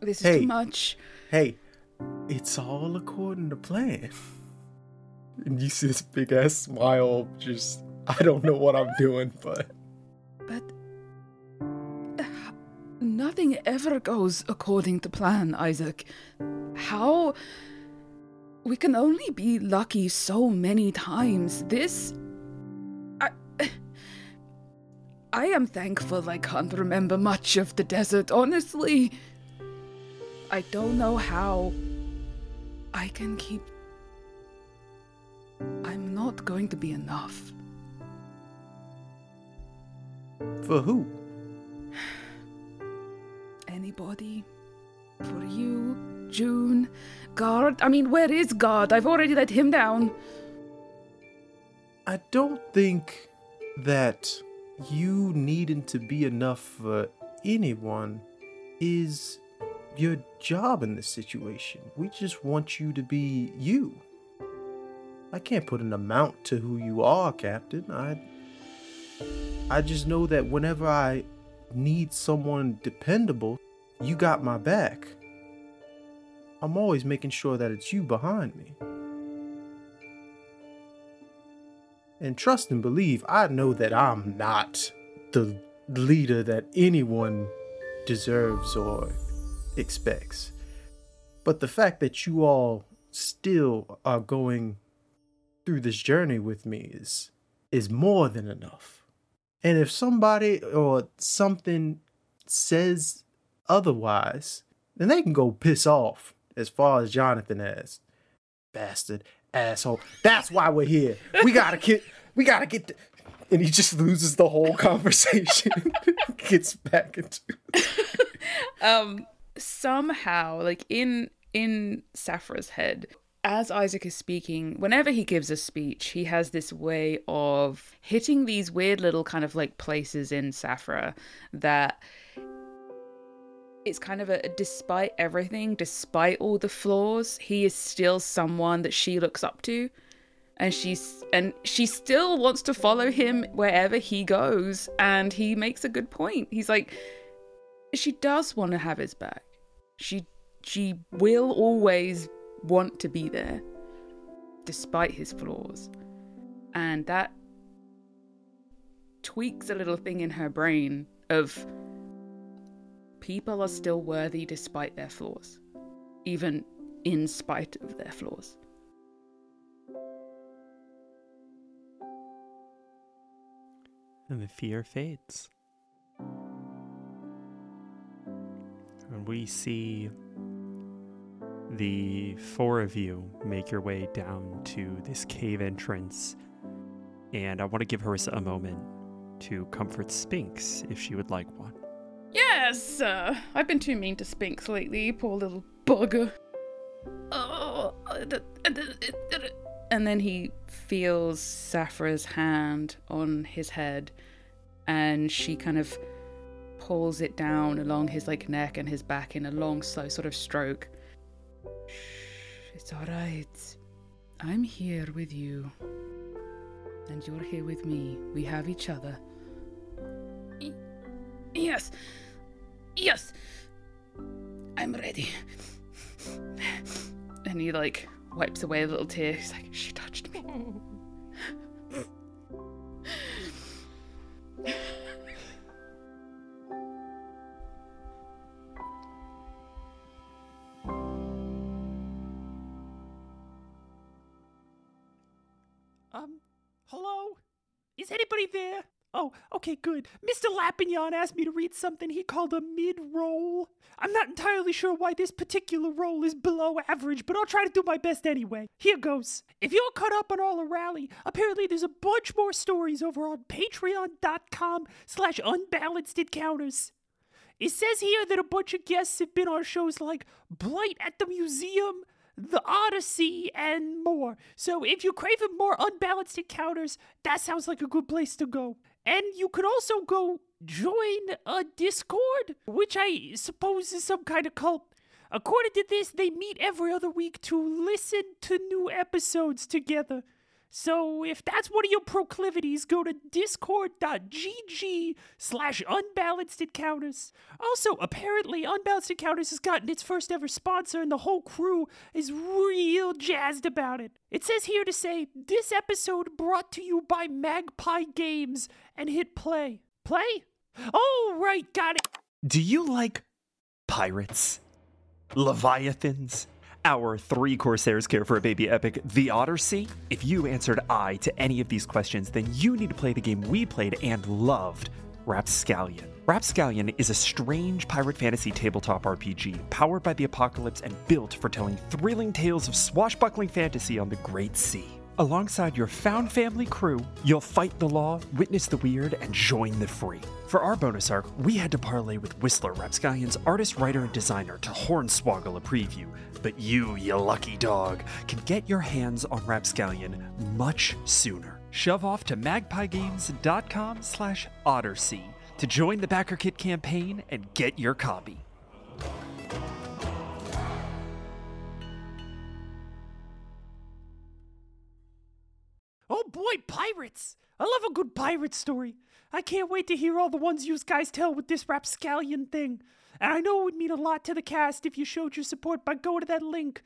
This is Hey. too much. Hey, it's all according to plan. And you see this big ass smile, just, I don't know what I'm doing, but. But uh, nothing ever goes according to plan, Isaac. How? We can only be lucky so many times. This. I. I am thankful I can't remember much of the desert, honestly. I don't know how I can keep. I'm not going to be enough. For who? Anybody? For you? June? God? I mean, where is God? I've already let him down. I don't think that you needing to be enough for anyone is your job in this situation. We just want you to be you. I can't put an amount to who you are, Captain. I I just know that whenever I need someone dependable, you got my back. I'm always making sure that it's you behind me. And trust and believe, I know that I'm not the leader that anyone deserves or expects. But the fact that you all still are going through this journey with me is is more than enough. And if somebody or something says otherwise, then they can go piss off as far as Jonathan has. Bastard, asshole. That's why we're here. We gotta get we gotta get the... and he just loses the whole conversation. Gets back into um somehow like in in Safra's head as Isaac is speaking, whenever he gives a speech, he has this way of hitting these weird little kind of like places in Safra that it's kind of a despite everything, despite all the flaws, he is still someone that she looks up to. And she's and she still wants to follow him wherever he goes. And he makes a good point. He's like, she does want to have his back. She she will always want to be there despite his flaws. And that tweaks a little thing in her brain of people are still worthy despite their flaws, even in spite of their flaws. And the fear fades. And we see the four of you make your way down to this cave entrance. And I want to give her a moment to comfort Sphinx if she would like one. Yes, uh, I've been too mean to Sphinx lately, poor little bugger. Oh, and then he feels Safra's hand on his head, and she kind of pulls it down along his like neck and his back in a long, slow sort of stroke. Shh, it's all right. I'm here with you, and you're here with me. We have each other. Y- Yes, yes. I'm ready. And he like wipes away a little tear. He's like, she touched me. There? Oh, okay, good. Mr. Lapignon asked me to read something he called a mid roll. I'm not entirely sure why this particular roll is below average, but I'll try to do my best anyway. Here goes. If you're caught up on all the rally, apparently there's a bunch more stories over on patreon.com slash unbalanced encounters. It says here that a bunch of guests have been on shows like Blight at the Museum, The Odyssey, and more. So if you crave more unbalanced encounters, that sounds like a good place to go. And you could also go join a Discord, which I suppose is some kind of cult. According to this, they meet every other week to listen to new episodes together. So if that's one of your proclivities, go to discord.gg slash unbalanced encounters. Also, apparently, Unbalanced Encounters has gotten its first ever sponsor, and the whole crew is real jazzed about it. It says here to say, this episode brought to you by Magpie Games, and hit play. Play? Oh, right, got it. Do you like pirates? Leviathans? Our three Corsairs care for a baby epic, The Odyssey? If you answered I to any of these questions, then you need to play the game we played and loved, Rapscallion. Rapscallion is a strange pirate fantasy tabletop RPG powered by the apocalypse and built for telling thrilling tales of swashbuckling fantasy on the Great Sea. Alongside your found family crew, you'll fight the law, witness the weird, and join the free. For our bonus arc, we had to parlay with Whistler, Rapscallion's artist, writer, and designer, to hornswoggle a preview. But you, you lucky dog, can get your hands on Rapscallion much sooner. Shove off to magpiegames.com slash Ottersea to join the Backer Kit campaign and get your copy. Oh boy, pirates! I love a good pirate story. I can't wait to hear all the ones you guys tell with this rapscallion thing. And I know it would mean a lot to the cast if you showed your support by going to that link.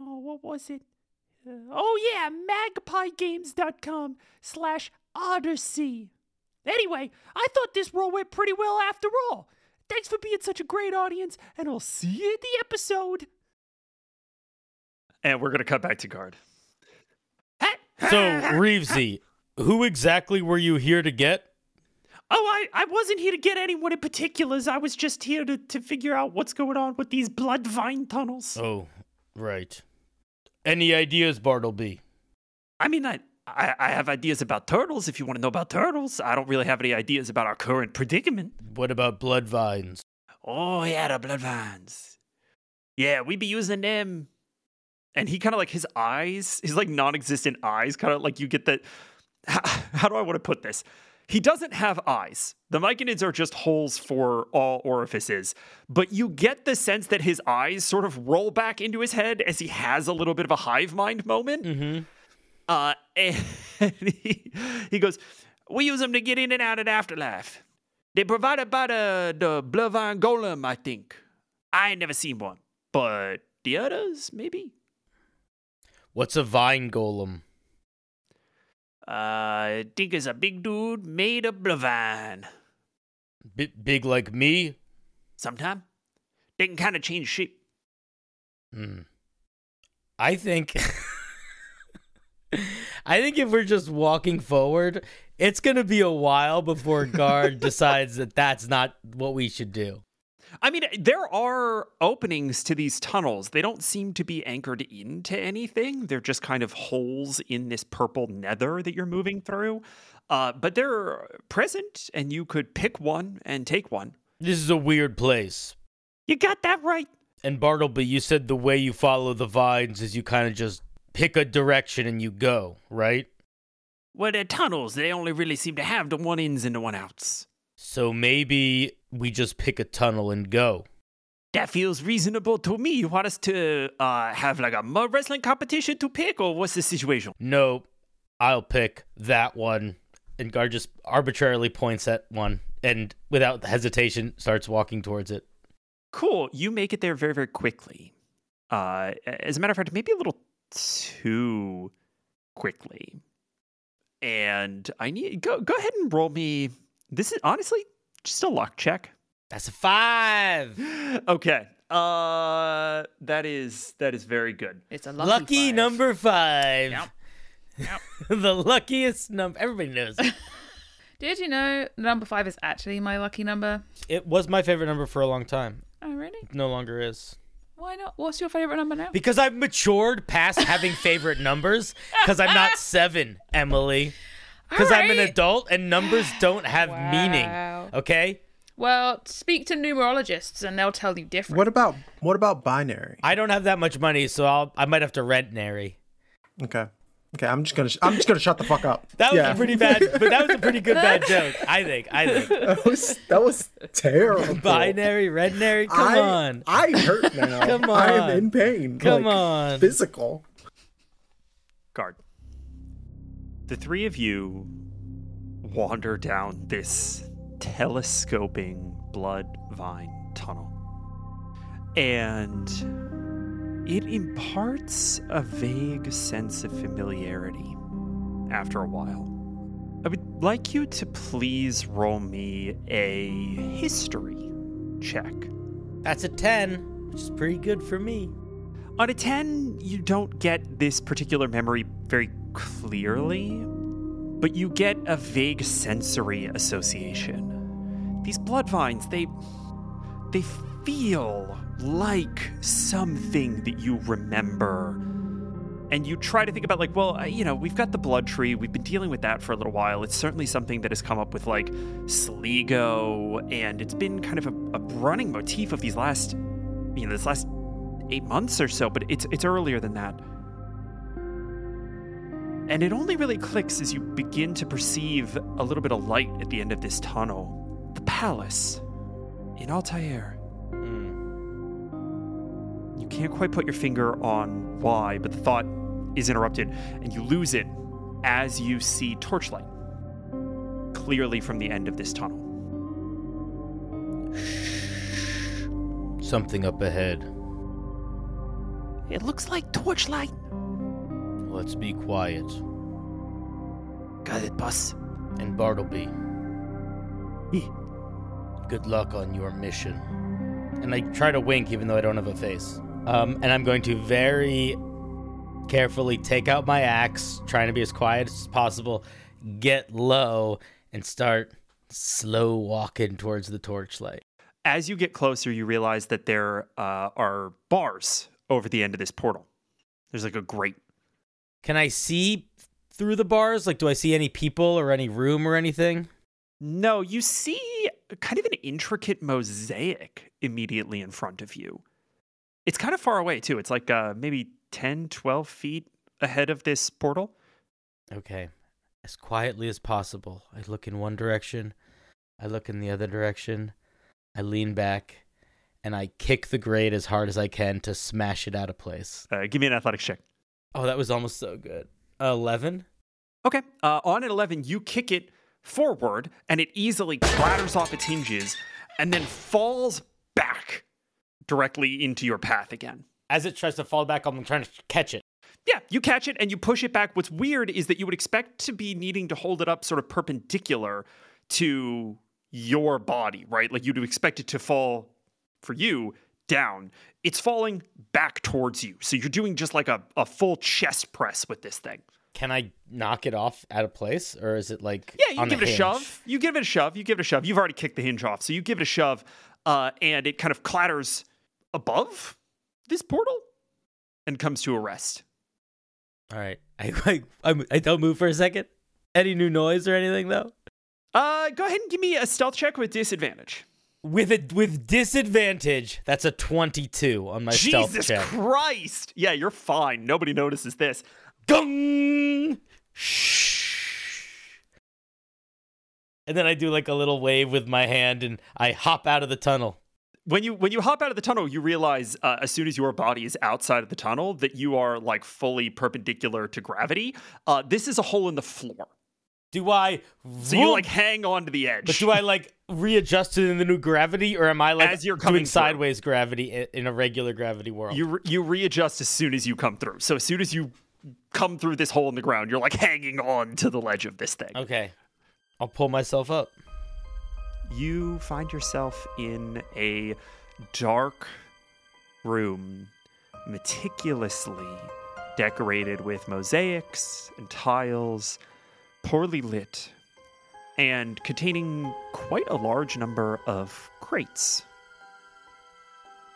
Oh, what was it? Uh, oh yeah, magpiegames.com slash odyssey. Anyway, I thought this roll went pretty well after all. Thanks for being such a great audience, and I'll see you in the episode. And we're going to cut back to guard. So, Reevesy, who exactly were you here to get? Oh, I, I wasn't here to get anyone in particulars. I was just here to, to figure out what's going on with these blood vine tunnels. Oh, right. Any ideas, Bartleby? I mean, I, I, I have ideas about turtles if you want to know about turtles. I don't really have any ideas about our current predicament. What about blood vines? Oh, yeah, the blood vines. Yeah, we be using them. And he kind of like his eyes, his like non existent eyes, kind of like you get that. How, how do I want to put this? He doesn't have eyes. The myconids are just holes for all orifices, but you get the sense that his eyes sort of roll back into his head as he has a little bit of a hive mind moment. Mm-hmm. Uh, and he, he goes, We use them to get in and out of the afterlife. They provided by the, the Bloodvine Golem, I think. I ain't never seen one, but the others, maybe. What's a vine golem? Uh, I think it's a big dude made of Bloodvine. B- big like me? Sometime they can kind of change shape. Hmm. I think. I think if we're just walking forward, it's going to be a while before Guard decides that that's not what we should do. I mean, there are openings to these tunnels. They don't seem to be anchored into anything. They're just kind of holes in this purple nether that you're moving through. Uh, but they're present, and you could pick one and take one. This is a weird place. You got that right. And Bartleby, you said the way you follow the vines is you kind of just pick a direction and you go, right? Well, they're tunnels. They only really seem to have the one ins and the one outs. So maybe we just pick a tunnel and go. That feels reasonable to me. You want us to uh, have like a mud wrestling competition to pick, or what's the situation? No, I'll pick that one. And Guard just arbitrarily points at one and without hesitation starts walking towards it. Cool. You make it there very, very quickly. Uh, as a matter of fact, maybe a little too quickly. And I need go go ahead and roll me. This is honestly just a luck check. That's a five. Okay. Uh, that is that is very good. It's a lucky, Lucky five. number five. Yep. Yep. the luckiest number. Everybody knows. Did you know number five is actually my lucky number? it was my favorite number for a long time. Oh, really? It no longer is. Why not? What's your favorite number now? Because I've matured past having favorite numbers. Because I'm not seven, Emily. Because I'm an adult and numbers don't have meaning. Okay? Well, speak to numerologists and they'll tell you different. What about what about binary? I don't have that much money, so I'll I might have to rent Nary. Okay. Okay, I'm just gonna sh- I'm just gonna shut the fuck up. That was Yeah. a pretty bad, but that was a pretty good bad joke. I think. I think. that was that was terrible. Binary, red nary. Come I, on. I hurt now. Come on. I am in pain. Come like, on. Physical. Guard. The three of you wander down this telescoping blood vine tunnel. And it imparts a vague sense of familiarity after a while. I would like you to please roll me a history check. That's a ten, which is pretty good for me. On a 10, you don't get this particular memory very clearly, but you get a vague sensory association. These blood vines, they they feel like something that you remember. And you try to think about like, well, you know, we've got the blood tree. We've been dealing with that for a little while. It's certainly something that has come up with like Sligo, and it's been kind of a, a running motif of these last, you know, this last eight months or so, but it's it's earlier than that. And it only really clicks as you begin to perceive a little bit of light at the end of this tunnel. The palace in Altair. Hmm. You can't quite put your finger on why, but the thought is interrupted, and you lose it as you see torchlight clearly from the end of this tunnel. Something up ahead. It looks like torchlight. Let's be quiet. Got it, boss. And Bartleby, Eh. good luck on your mission. And I try to wink even though I don't have a face. Um, and I'm going to very carefully take out my axe, trying to be as quiet as possible, get low, and start slow walking towards the torchlight. As you get closer, you realize that there uh, are bars over the end of this portal. There's like a grate. Can I see through the bars? Like, do I see any people or any room or anything? No, you see kind of an intricate mosaic immediately in front of you. It's kind of far away, too. It's like uh, maybe 10, 12 feet ahead of this portal. Okay. As quietly as possible. I look in one direction, I look in the other direction, I lean back, and I kick the grate as hard as I can to smash it out of place. Uh, give me an athletics check. Oh, that was almost so good. 11? Okay. Uh, on an 11, you kick it forward, and it easily clatters off its hinges and then falls back directly into your path again. As it tries to fall back, I'm trying to catch it. Yeah, you catch it and you push it back. What's weird is that you would expect to be needing to hold it up sort of perpendicular to your body, right? Like you'd expect it to fall for you down. It's falling back towards you. So you're doing just like a, a full chest press with this thing. Can I knock it off out of place? Or is it like. Yeah, you give it a shove. You give it a shove. You give it a shove. You've already kicked the hinge off. So you give it a shove uh, and it kind of clatters above this portal and comes to a rest. All right. I, I, I, I don't move for a second. Any new noise or anything, though? Uh, go ahead and give me a stealth check with disadvantage. With a with disadvantage, that's a twenty-two on my stealth Jesus check. Christ! Yeah, you're fine. Nobody notices this. Gung! And then I do like a little wave with my hand and I hop out of the tunnel. when you when you hop out of the tunnel, you realize uh, as soon as your body is outside of the tunnel that you are like fully perpendicular to gravity. Uh, this is a hole in the floor, Do I so you like hang on to the edge. But do I like readjust in the new gravity or am I like As you're coming sideways gravity i- in a regular gravity world? you re- you readjust as soon as you come through. So as soon as you come through this hole in the ground, you're like hanging on to the ledge of this thing. okay. I'll pull myself up. you find yourself in a dark room, meticulously decorated with mosaics and tiles, poorly lit, and containing quite a large number of crates.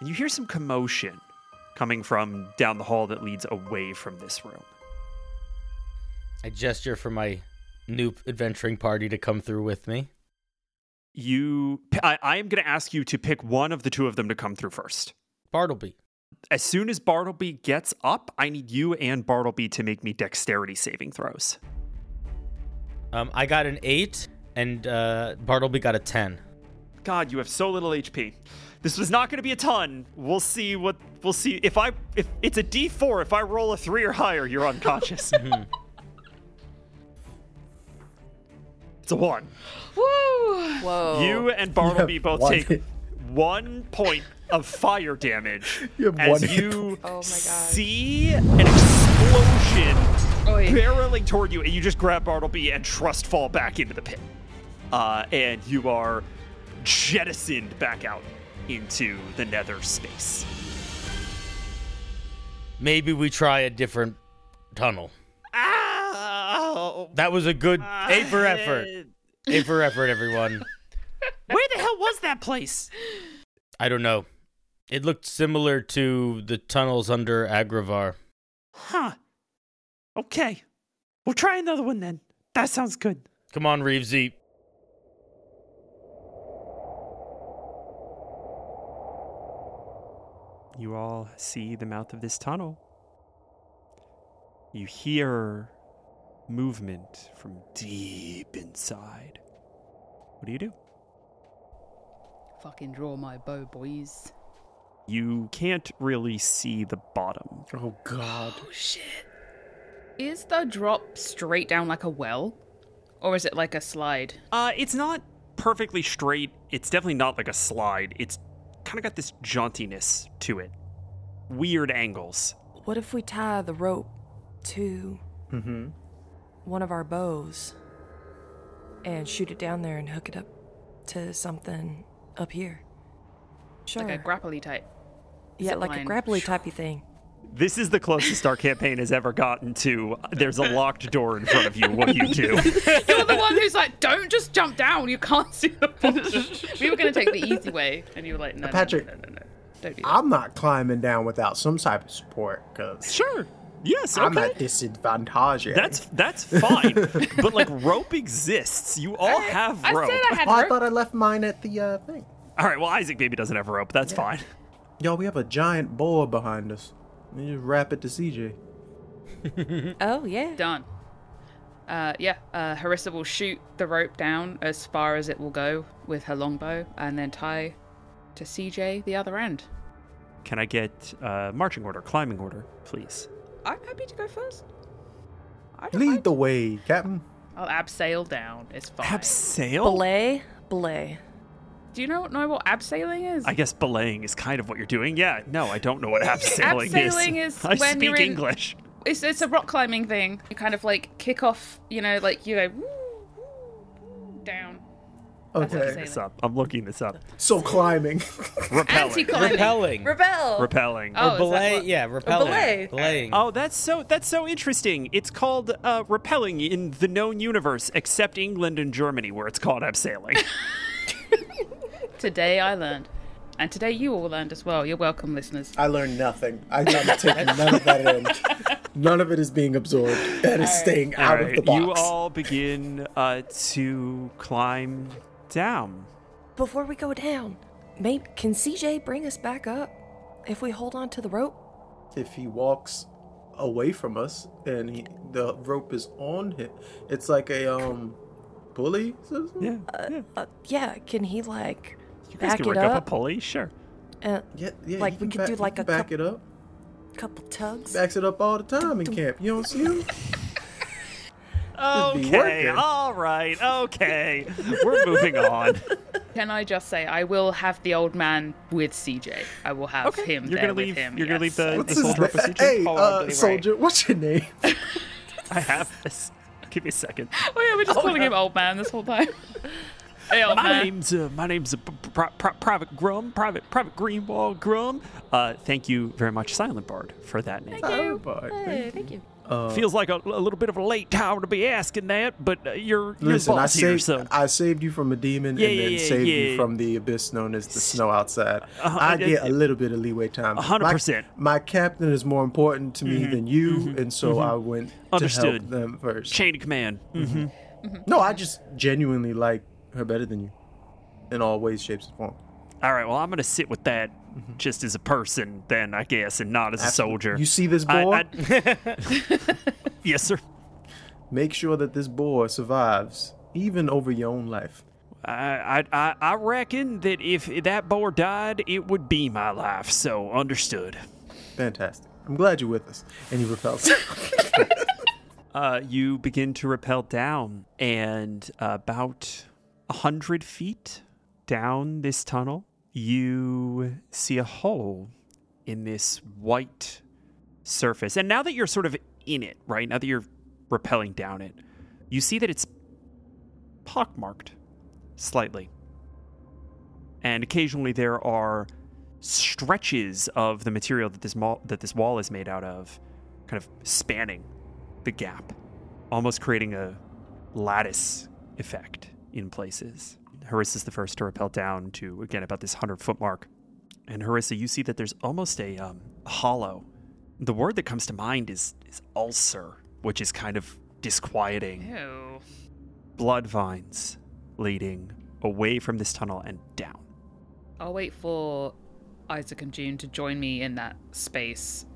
And you hear some commotion coming from down the hall that leads away from this room. I gesture for my new adventuring party to come through with me. You, I, I am going to ask you to pick one of the two of them to come through first. Bartleby. As soon as Bartleby gets up, I need you and Bartleby to make me dexterity saving throws. Um, I got an eight, and uh, Bartleby got a ten. God, you have so little HP. This was not going to be a ton. We'll see what we'll see. If I if it's a D4, if I roll a 3 or higher, you're unconscious. it's a 1. Woo! Whoa. You and Bartleby have both one take hit. 1 point of fire damage You as you Oh my God. see an explosion Oi. barreling toward you, and you just grab Bartleby and trust fall back into the pit. Uh, and you are jettisoned back out into the nether space. Maybe we try a different tunnel. Ow! That was a good A for effort. A for effort, everyone. Where the hell was that place? I don't know. It looked similar to the tunnels under Agravar. Huh. Okay. We'll try another one then. That sounds good. Come on, Reevesy. You all see the mouth of this tunnel. You hear movement from deep inside. What do you do? Fucking draw my bow, boys. You can't really see the bottom. Oh God. Oh shit. Is the drop straight down like a well? Or is it like a slide? Uh, it's not perfectly straight. It's definitely not like a slide. It's kind of got this jauntiness to it. Weird angles. What if we tie the rope to Mm-hmm. one of our bows and shoot it down there and hook it up to something up here? Sure. Like a grapply type. yeah, zip like line. a grapply typey thing. This is the closest our campaign has ever gotten to. There's a locked door in front of you. What do you do? You're the one who's like, don't just jump down. You can't see the bottom. we were going to take the easy way. And you were like, no, no, Patrick, no, no, no, no. Don't do that. I'm not climbing down without some type of support because Sure. Yes. I'm at disadvantage. here. That's that's fine. but like rope exists. You all have I rope. said I had Oh, I thought I left mine at the uh, thing. All right. Well, Isaac maybe doesn't have rope. That's fine. Yo, we have a giant boa behind us. We just wrap it to CJ. Oh, yeah. Done. Uh, yeah, uh, Harissa will shoot the rope down as far as it will go with her longbow and then tie to CJ the other end. Can I get uh, marching order, climbing order, please? I'm happy to go first. I don't Lead mind. the way, Captain. I'll abseil down. It's fine. Abseil. Belay? Belay. Do you know know what abseiling is? I guess belaying is kind of what you're doing. Yeah. No, I don't know what abseiling, is. Abseiling is I when speak you're in- English. It's it's a rock climbing thing. You kind of like kick off. You know, like you go woo, woo, woo, down. That's Okay. abseiling. This up. I'm looking this up. So climbing. Rappelling. Anti-climbing. Rappelling. Rebel! Rappelling. Oh, or belay. what- Yeah, rappelling. belay. Belaying. Oh, that's so that's so interesting. It's called uh, rappelling in the known universe, except England and Germany, where it's called abseiling. Today I learned, and today you all learned as well. You're welcome, listeners. I learned nothing. I, I'm taking none of that in. None of it is being absorbed. That is staying All out right, of the box. you all begin uh, to climb down. Before we go down, maybe can CJ bring us back up if we hold on to the rope? if he walks away from us and he, the rope is on him, it's like a um, pulley? system? Yeah. Uh, yeah, can he like You guys back can it rig up a up? pulley, sure. Uh, Yeah, yeah. Like, we could back- do, like, a back coup- it up. couple tugs. Backs it up all the time in camp. You don't see him? Just Okay, all right, okay. We're moving on. Can I just say, I will have the old man with CJ. I will have Okay, him you're there gonna with leave. him. You're gonna leave the, the What's his soldier up with? CJ. Hey, Hold on, uh, soldier, what's your name? I have this. Give me a second. Oh yeah, we're just calling him old man this whole time. Hey, My man. name's uh, my name's uh, Pri- Pri- Private Grum, Private Private Greenwald Grum. Uh, thank you very much, Silent Bard, for that name. Thank you. Bard, Hey, thank you. Feels like a, a little bit of a late time to be asking that, but uh, you're you're Listen, I boss here, saved, so I saved you from a demon Yeah, and yeah, then yeah, saved yeah. you from the abyss known as the snow outside. Uh-huh, I uh, get uh, a little bit of leeway time. A hundred My- percent. Mm-hmm, My captain is more important to me than you, and so I went to Understood. help them first. chain of command. hmm No, I just genuinely like her better than you, in all ways, shapes, and forms. All right, well, I'm gonna sit with that just as a person, then I guess, and not as a soldier. You see this I- boar? I- yes, sir. Make sure that this boar survives, even over your own life. I, I I I reckon that if that boar died, it would be my life. So understood. Fantastic. I'm glad you're with us. And he rappels. Uh, you begin to rappel down, and about a hundred feet down this tunnel, you see a hole in this white surface. And now that you're sort of in it, right? Now that you're rappelling down it, you see that it's pockmarked slightly. And occasionally there are stretches of the material that this mall, that this wall is made out of, kind of spanning the gap, almost creating a lattice effect in places. Harissa's the first to rappel down to again about this hundred foot mark, and Harissa, you see that there's almost a um, hollow. The word that comes to mind is is ulcer, which is kind of disquieting. Ew. Blood vines leading away from this tunnel and down. I'll wait for Isaac and June to join me in that space.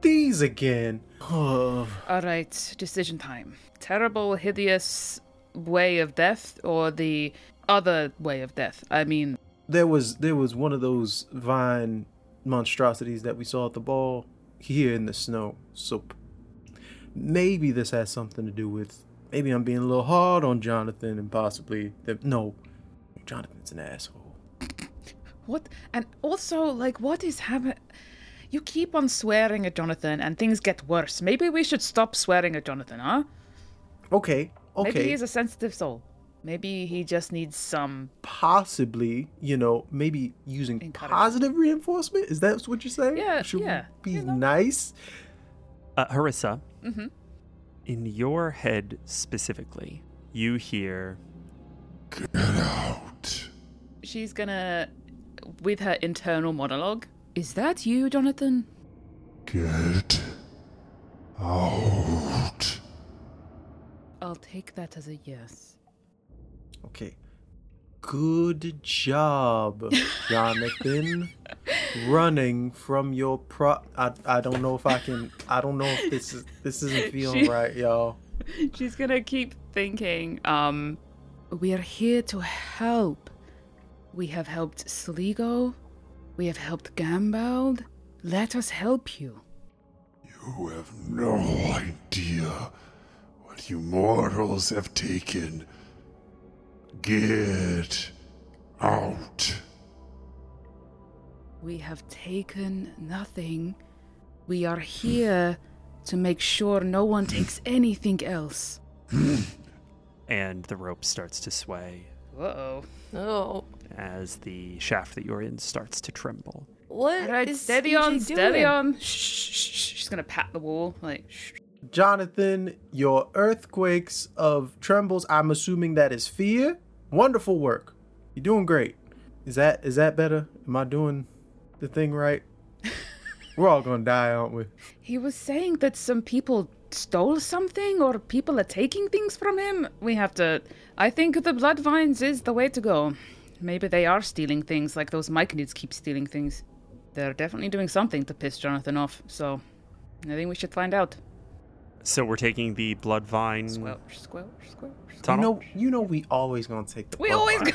These again. All right, decision time. Terrible, hideous way of death, or the other way of death? I mean, there was there was one of those vine monstrosities that we saw at the ball here in the snow. So maybe this has something to do with. Maybe I'm being a little hard on Jonathan and possibly the, no, Jonathan's an asshole. what? And also, like, what is happening? You keep on swearing at Jonathan, and things get worse. Maybe we should stop swearing at Jonathan, huh? Okay, okay. Maybe he's a sensitive soul. Maybe he just needs some. possibly, you know, maybe using Encouragement. positive reinforcement. Is that what you're saying? Yeah, Should yeah, be you know. nice? Uh, Harissa, in your head specifically, you hear Get out. She's gonna, with her internal monologue. Is that you, Jonathan? Get out. I'll take that as a yes. Okay. Good job, Jonathan. Running from your pro. I, I don't know if I can. I don't know if this is this isn't feeling She- right, y'all. She's gonna keep thinking, um, we are here to help. We have helped Sligo. We have helped Ganbald. Let us help you. You have no idea what you mortals have taken. Get out. We have taken nothing. We are here to make sure no one takes anything else. and the rope starts to sway Uh-oh. Oh, as the shaft that you're in starts to tremble. what All right, is steady CJ on, steady doing? on. Shh, shh, shh, shh. She's gonna pat the wall, like, shh. Jonathan, your earthquakes of trembles. I'm assuming that is fear. Wonderful work. You're doing great. Is that is that better? Am I doing the thing right? We're all gonna die, aren't we? He was saying that some people stole something or people are taking things from him. We have to. I think the blood vines is the way to go. Maybe they are stealing things like those Myconids keep stealing things. They're definitely doing something to piss Jonathan off, so I think we should find out. So we're taking the Bloodvine Squelch, squelch, squelch. You tunnel. know, you know, we always gonna take the. We blood always. line.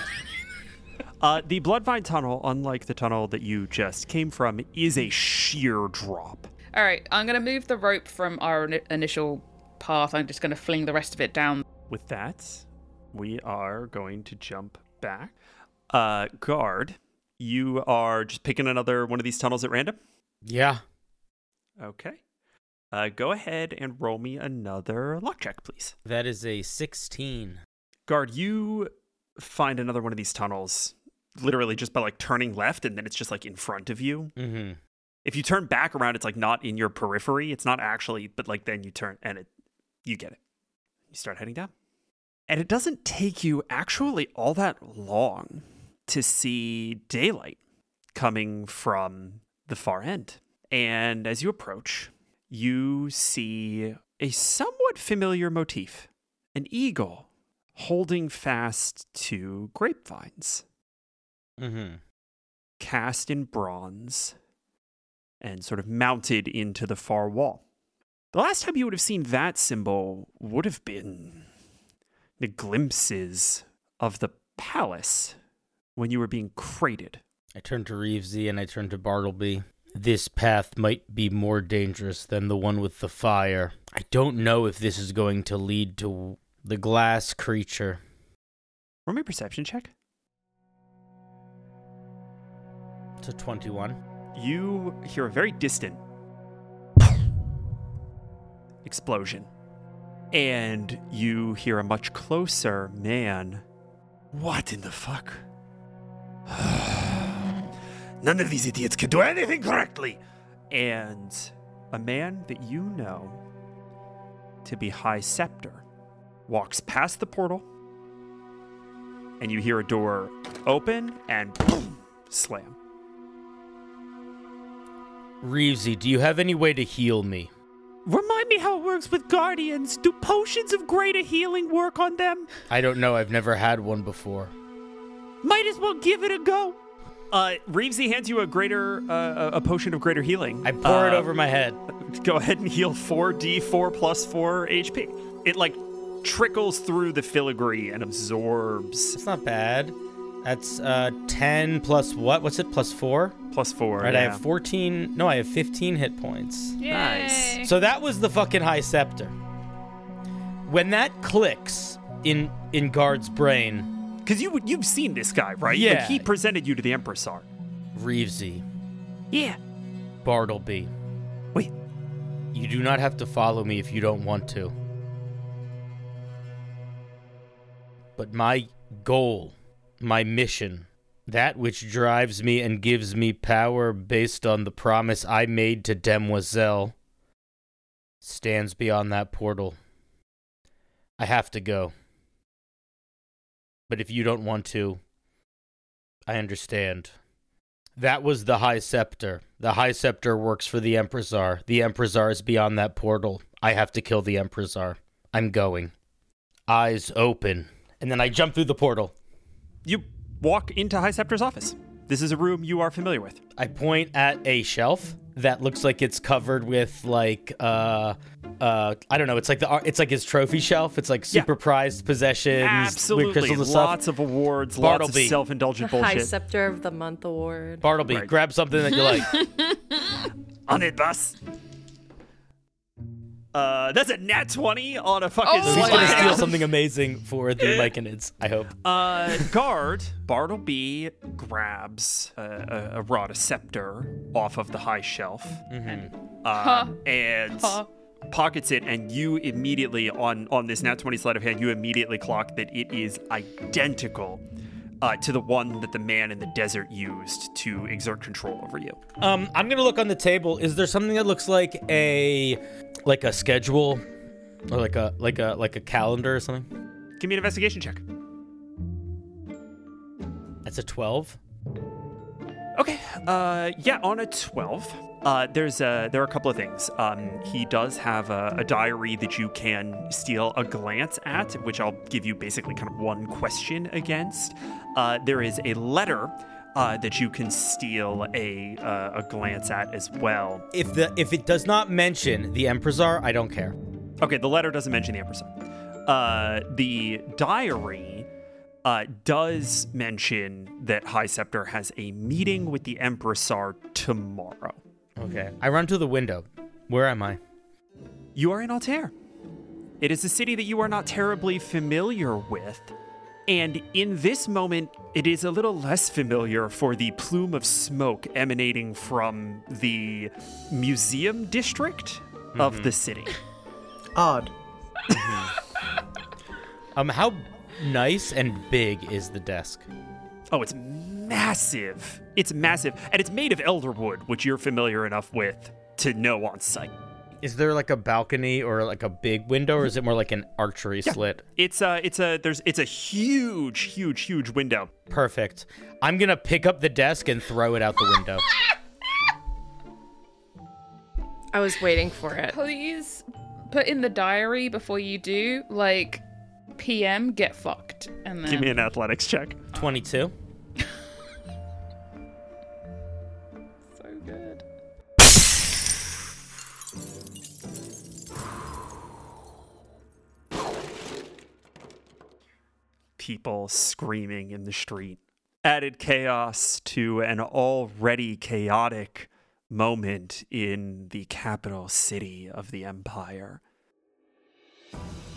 Uh, the Bloodvine tunnel, unlike the tunnel that you just came from, is a sheer drop. All right, I'm gonna move the rope from our ini- initial path. I'm just gonna fling the rest of it down. With that, we are going to jump back. Uh, guard, you are just picking another one of these tunnels at random. Yeah. Okay. Uh, go ahead and roll me another luck check, please. That is a 16. Guard, you find another one of these tunnels literally just by like turning left and then it's just like in front of you. Mm-hmm. If you turn back around, it's like not in your periphery. It's not actually, but like then you turn and it, you get it. You start heading down. And it doesn't take you actually all that long to see daylight coming from the far end. And as you approach, you see a somewhat familiar motif an eagle holding fast to grapevines Mm-hmm. cast in bronze and sort of mounted into the far wall. The last time you would have seen that symbol would have been the glimpses of the palace when you were being crated. I turned to Reevesy and I turned to Bartleby. This path might be more dangerous than the one with the fire. I don't know if this is going to lead to the glass creature. Roll me a perception check. It's a 21. You hear a very distant explosion, and you hear a much closer man. What in the fuck? None of these idiots can do anything correctly. And a man that you know to be High Scepter walks past the portal, and you hear a door open and boom, slam. Reevesy, do you have any way to heal me? Remind me how it works with guardians. Do potions of greater healing work on them? I don't know. I've never had one before. Might as well give it a go. Uh, Reevesy hands you a greater, uh, a potion of greater healing. I pour it Uh, over my head. Go ahead and heal 4d4 plus 4 HP. It like trickles through the filigree and absorbs It's not bad. That's uh 10 plus what? What's it? Plus 4? plus 4. Right, I have 14. No, I have 15 hit points. Nice. So that was the fucking high scepter. When that clicks in in Guard's brain, Because you you've seen this guy, right? Yeah. Like he presented you to the Empressar. Reevesy, Yeah. Bartleby, Wait, you do not have to follow me if you don't want to. But my goal, my mission, that which drives me and gives me power based on the promise I made to Demoiselle, stands beyond that portal. I have to go. But if you don't want to, I understand. That was the High Scepter. The High Scepter works for the Empressar. The Empressar is beyond that portal. I have to kill the Empressar. I'm going. Eyes open. And then I jump through the portal. you walk into High Scepter's office. This is a room you are familiar with. I point at a shelf that looks like it's covered with like uh uh I don't know, it's like the it's like his trophy shelf. It's like Yeah. super prized possessions, Absolutely, crystals stuff. lots of awards, lots of Bartleby. self-indulgent bullshit. High. Scepter of the Month award. Bartleby, Right. grab something that you like. on it, boss. Uh, that's a nat 20 on a fucking Oh He's gonna steal something amazing for the Myconids, I hope. Uh, guard Bartleby grabs a, a, a rod, a scepter, off of the high shelf, uh, and Huh. pockets it. And you immediately on on this nat twenty sleight of hand, you immediately clock that it is identical uh, to the one that the man in the desert used to exert control over you. Um, I'm gonna look on the table. Is there something that looks like a like a schedule or like a like a like a calendar or something? Give me an investigation check. That's a twelve. Okay. Uh, yeah, on a 12, uh, there's a, there are a couple of things. Um, he does have a, a diary that you can steal a glance at, which I'll give you basically kind of one question against. Uh, there is a letter uh, that you can steal a, uh, a glance at as well. If the if it does not mention the Empressar, I don't care. Okay, the letter doesn't mention the Empress. Uh, the diary uh, does mention that High Scepter has a meeting with the Empressar tomorrow. Okay. I run to the window. Where am I? You are in Altair. It is a city that you are not terribly familiar with. And in this moment, it is a little less familiar for the plume of smoke emanating from the museum district of the city. Odd. Um, how nice and big is the desk? Oh, it's massive. It's massive, and it's made of elderwood, which you're familiar enough with to know on sight. Is there like a balcony or like a big window, or is it more like an archery yeah. slit? It's a, it's a, there's, it's a huge, huge, huge window. Perfect. I'm gonna pick up the desk and throw it out the window. I was waiting for it. Please put in the diary before you do, like, PM, get fucked. And then... Give me an athletics check. 22. People screaming in the street. Added chaos to an already chaotic moment in the capital city of the empire.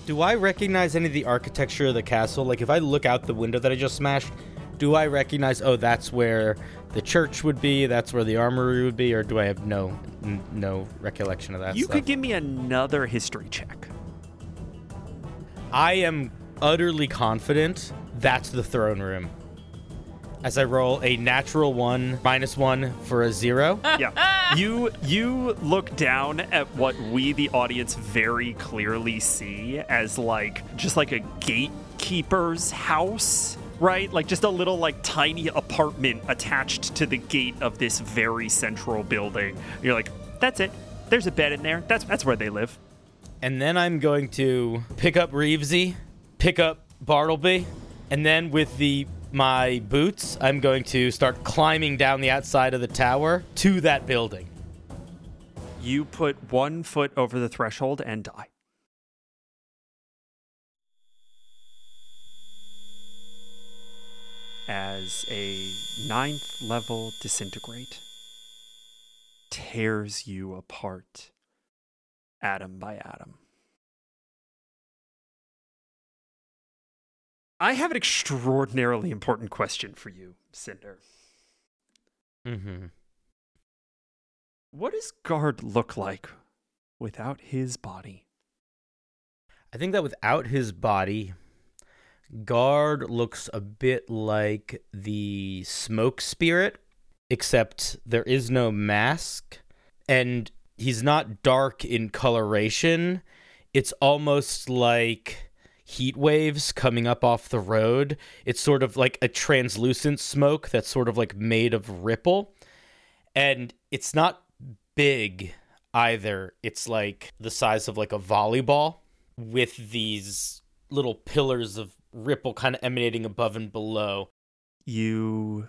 Do I recognize any of the architecture of the castle? Like, if I look out the window that I just smashed, do I recognize? Oh, that's where the church would be. That's where the armory would be, or do I have no n- no recollection of that? you stuff? could give me another history check. I am utterly confident that's the throne room. As I roll a natural one minus one for a zero. yeah. You you look down at what we the audience very clearly see as like just like a gatekeeper's house, right? Like just a little like tiny apartment attached to the gate of this very central building. You're like, that's it. There's a bed in there. That's that's where they live. And then I'm going to pick up Reevesy, pick up Bartleby, and then with the my boots, I'm going to start climbing down the outside of the tower to that building. You put one foot over the threshold and die. As a ninth level disintegrate tears you apart, atom by atom. I have an extraordinarily important question for you, Cinder. Mm-hmm. What does Guard look like without his body? I think that without his body, Guard looks a bit like the smoke spirit, except there is no mask, and he's not dark in coloration. It's almost like heat waves coming up off the road. It's sort of like a translucent smoke that's sort of like made of ripple. And it's not big either. It's like the size of like a volleyball with these little pillars of ripple kind of emanating above and below. You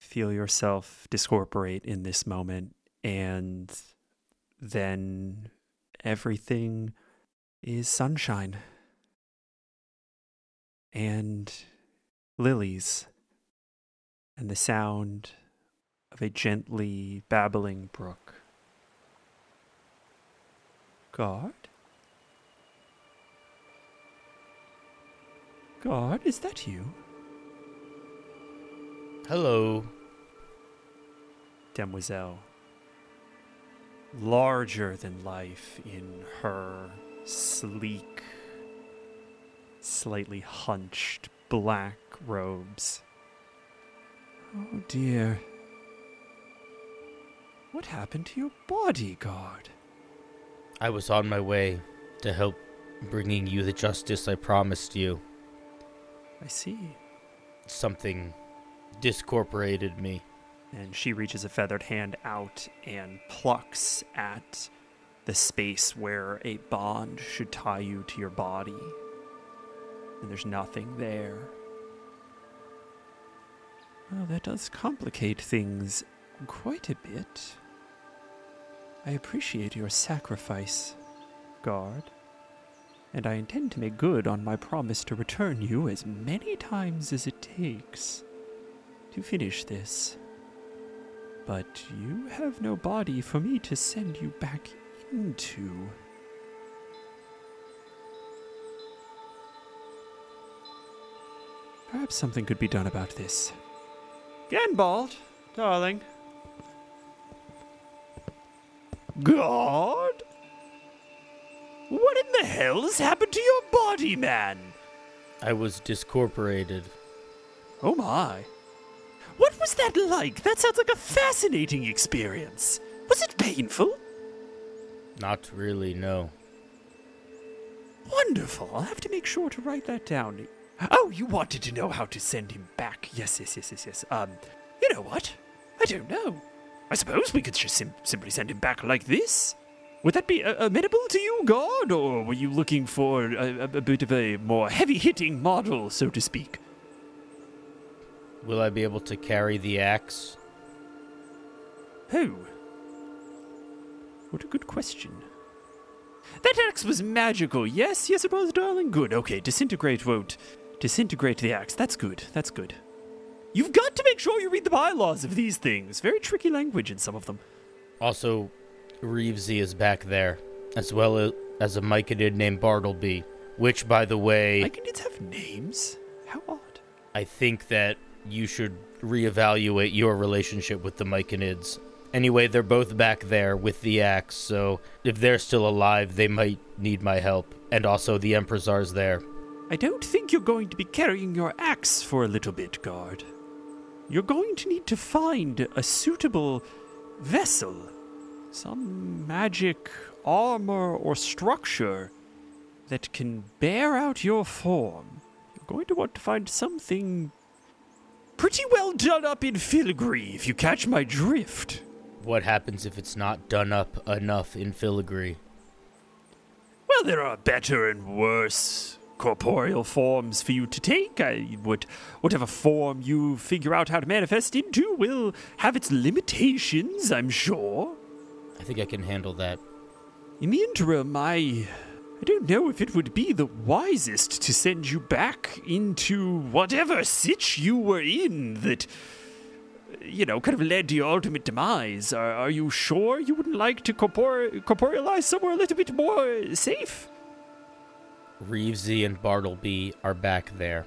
feel yourself discorporate in this moment, and then everything is sunshine and lilies and the sound of a gently babbling brook. God? God, is that you? Hello. Demoiselle. Larger than life in her sleek, slightly hunched black robes. Oh dear. What happened to your bodyguard? I was on my way to help bringing you the justice I promised you. I see. Something discorporated me. And she reaches a feathered hand out and plucks at the space where a bond should tie you to your body. And there's nothing there. Well, that does complicate things quite a bit. I appreciate your sacrifice, guard. And I intend to make good on my promise to return you as many times as it takes to finish this. But you have no body for me to send you back into. Perhaps something could be done about this. Ganbald, darling. Guard? What in the hell has happened to your body, man? I was discorporated. Oh my. What was that like? That sounds like a fascinating experience. Was it painful? Not really, no. Wonderful. I'll have to make sure to write that down. Oh, you wanted to know how to send him back. Yes, yes, yes, yes, yes. Um, you know what? I don't know. I suppose we could just sim- simply send him back like this. Would that be uh, amenable to you, Guard, or were you looking for a, a, bit of a more heavy-hitting model, so to speak? Will I be able to carry the axe? Oh. What a good question. That axe was magical. Yes, yes, it was, darling. Good. Okay, disintegrate won't disintegrate the axe. That's good. That's good. You've got to make sure you read the bylaws of these things. Very tricky language in some of them. Also, Reevesy is back there, as well as, as a Myconid named Bartleby, which, by the way, Myconids have names? How odd. I think that you should reevaluate your relationship with the Myconids. Anyway, they're both back there with the axe, so if they're still alive, they might need my help. And also, the Emperor's there. I don't think you're going to be carrying your axe for a little bit, guard. You're going to need to find a suitable vessel, some magic armor or structure that can bear out your form. You're going to want to find something pretty well done up in filigree, if you catch my drift. What happens if it's not done up enough in filigree? Well, there are better and worse corporeal forms for you to take. I would, whatever form you figure out how to manifest into will have its limitations, I'm sure. I think I can handle that. In the interim, I. I don't know if it would be the wisest to send you back into whatever sitch you were in that, you know, kind of led to your ultimate demise. Are, are you sure you wouldn't like to corpore- corporealize somewhere a little bit more safe? Reevesy and Bartleby are back there.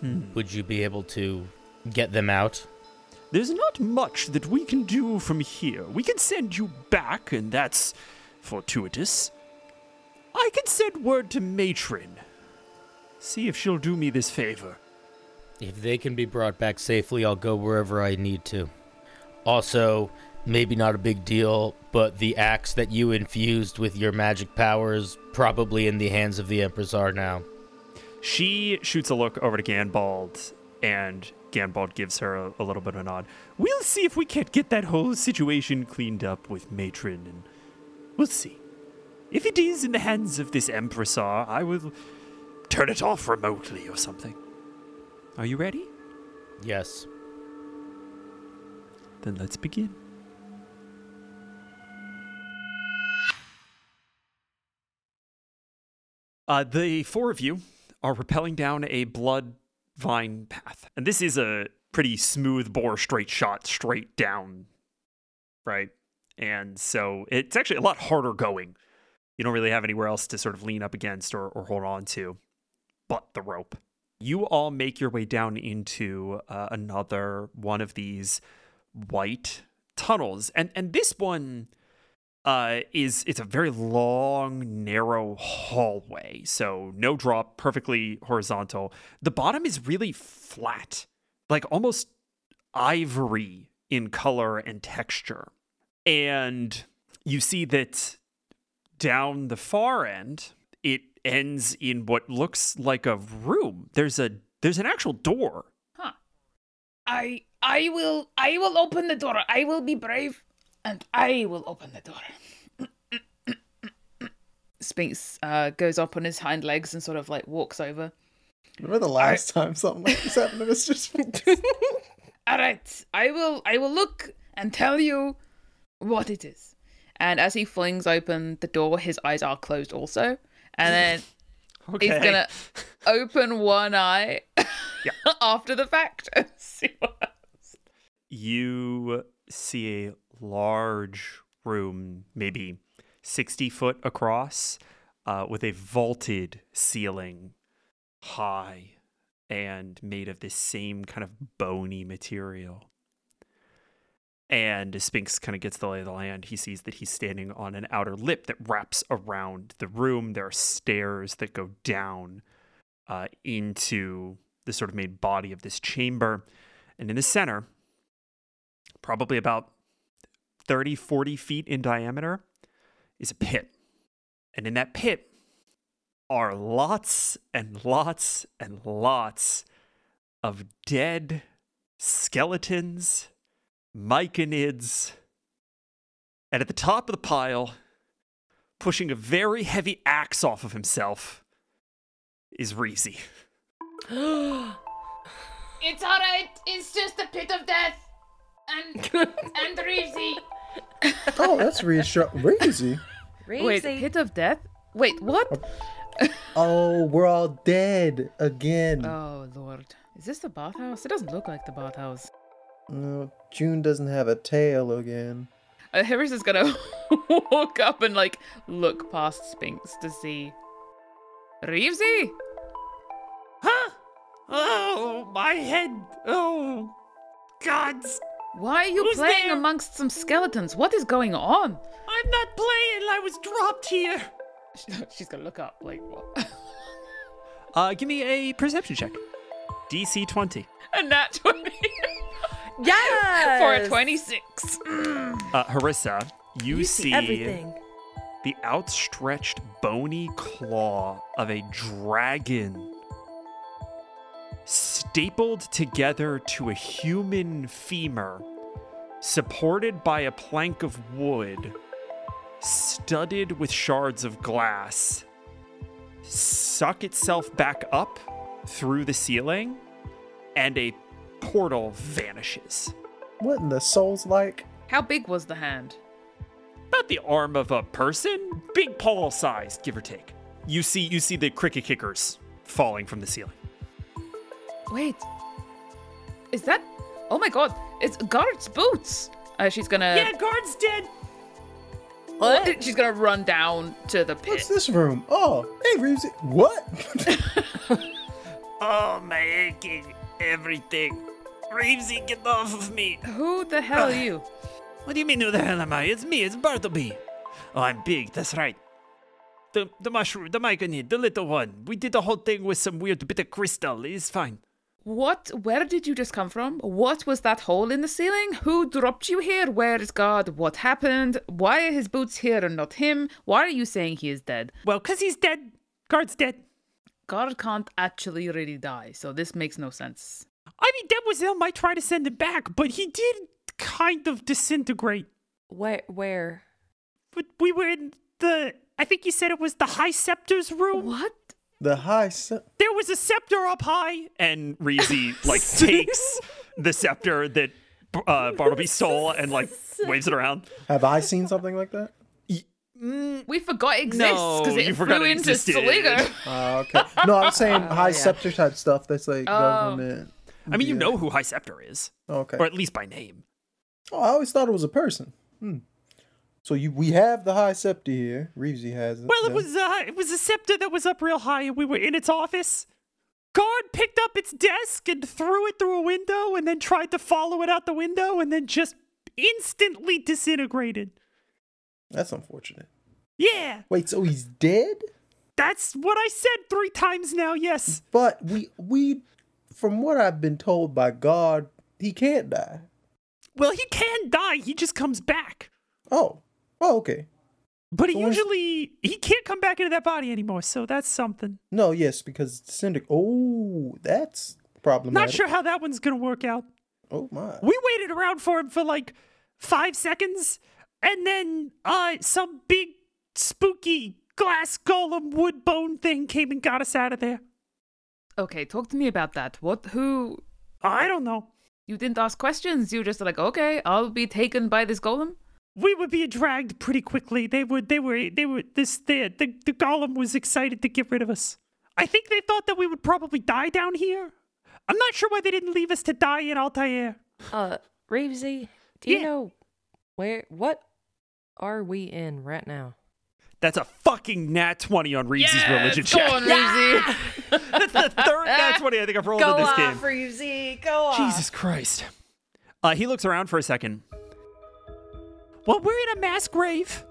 Hmm. Would you be able to get them out? There's not much that we can do from here. We can send you back, and that's fortuitous. I can send word to Matron. See if she'll do me this favor. If they can be brought back safely, I'll go wherever I need to. Also, maybe not a big deal, but the axe that you infused with your magic powers probably in the hands of the Empressar now. She shoots a look over to Ganbald, and Ganbald gives her a, a little bit of a nod. We'll see if we can't get that whole situation cleaned up with Matron, and we'll see. If it is in the hands of this Empressar, I will turn it off remotely or something. Are you ready? Yes. Then let's begin. Uh, the four of you are rappelling down a blood vine path. And this is a pretty smooth bore straight shot straight down, right? And so it's actually a lot harder going. You don't really have anywhere else to sort of lean up against or, or hold on to but the rope. You all make your way down into uh, another one of these white tunnels. And and this one uh, is it's a very long, narrow hallway. So no drop, perfectly horizontal. The bottom is really flat, like almost ivory in color and texture. And you see that down the far end, it ends in what looks like a room. There's a there's an actual door. Huh. I I will I will open the door. I will be brave and I will open the door. Sphinx uh, goes up on his hind legs and sort of like walks over. Remember the last time something like this happened to Mr. Sphinx? All right, I will I will look and tell you what it is. And as he flings open the door, his eyes are closed also, and then Okay. he's gonna open one eye after the fact and see what happens. you see a large room, maybe 60 foot across, uh, with a vaulted ceiling, high and made of this same kind of bony material. And Sphinx kind of gets the lay of the land, he sees that he's standing on an outer lip that wraps around the room. There are stairs that go down uh, into the sort of main body of this chamber. And in the center, probably about 30, 40 feet in diameter, is a pit. And in that pit are lots and lots and lots of dead skeletons, myconids. And at the top of the pile, pushing a very heavy axe off of himself, is Reezy. It's alright. It's just a pit of death. And and Reezy. Oh, that's reassuring. Crazy. Wait, pit of death? Wait, what? Oh, we're all dead again. Oh lord. Is this the bathhouse? It doesn't look like the bathhouse. No, June doesn't have a tail again. Uh, Harissa's gonna walk up and like look past Sphinx to see Reevesy. Huh? Oh, my head. Oh, gods. Why are you Who's playing there? amongst some skeletons? What is going on? I'm not playing. I was dropped here. She's gonna look up like what? Uh, give me a perception check. DC 20. a nat twenty Yes! for a twenty-six. Uh, Harissa, you, You see, see everything. the outstretched bony claw of a dragon stapled together to a human femur, supported by a plank of wood, studded with shards of glass, suck itself back up through the ceiling, and a portal vanishes. What in the soul's like? How big was the hand? about the arm of a person, big paw sized, give or take. You see, you see the cricket kickers falling from the ceiling. Wait, is that? Oh my god! It's Guard's boots. Uh, she's gonna. Yeah, guard's dead. What? She's gonna run down to the pit. What's this room? Oh, hey, Reeves. What? Oh, my aching everything. Reevesy, get off of me. Who the hell are you? What do you mean, who the hell am I? It's me, it's Bartleby. Oh, I'm big, that's right. The, the mushroom, the myconid, the little one. We did the whole thing with some weird bit of crystal. It's fine. What? Where did you just come from? What was that hole in the ceiling? Who dropped you here? Where is Guard? What happened? Why are his boots here and not him? Why are you saying he is dead? Well, 'cause he's dead. Guard's dead. Guard can't actually really die, so this makes no sense. I mean, Demoiselle might try to send him back, but he did kind of disintegrate. Where? Where? But we were in the. I think you said it was the High Scepter's room. What? The high. Se- There was a scepter up high. And Reezy like takes the scepter that uh, Bartleby stole and like waves it around. have I seen something like that? We forgot it exists No, because it you forgot flew it into existed. Sligo. Oh, okay. No, I'm saying high scepter type stuff. That's like Oh. government. I mean, you Yeah. know who High Scepter is, Okay. or at least by name. Oh, I always thought it was a person. Hmm. So you, we have the high scepter here. Reevesy has it. Well, it was uh, it was a scepter that was up real high, and we were in its office. Guard picked up its desk and threw it through a window, and then tried to follow it out the window, and then just instantly disintegrated. That's unfortunate. Yeah, Wait, so he's dead? that's what I said three times now. Yes. But we we from what I've been told by Guard, he can't die. Well, he can die. He just comes back. Oh. Oh, okay. But he So usually he can't come back into that body anymore. So that's something. No, yes, because Syndic Oh, that's problematic. Not sure how that one's gonna work out. Oh my. We waited around for him for like five seconds, and then uh some big spooky glass golem wood bone thing came and got us out of there. Okay, talk to me about that. What? Who? I don't know. You didn't ask questions. You just like, okay, I'll be taken by this golem. We were being dragged pretty quickly. They would, they were, they were. This, the, the, the golem was excited to get rid of us. I think they thought that we would probably die down here. I'm not sure why they didn't leave us to die in Altair. Uh, Reevesy, do you Yeah. know where, what are we in right now? That's a fucking nat 20 on Reese's religion Go check. on, Reezy. That's the third nat 20 I think I've rolled in this game. Reevesy, go off. Jesus Christ. Uh, he looks around for a second. Well, we're in a mass grave.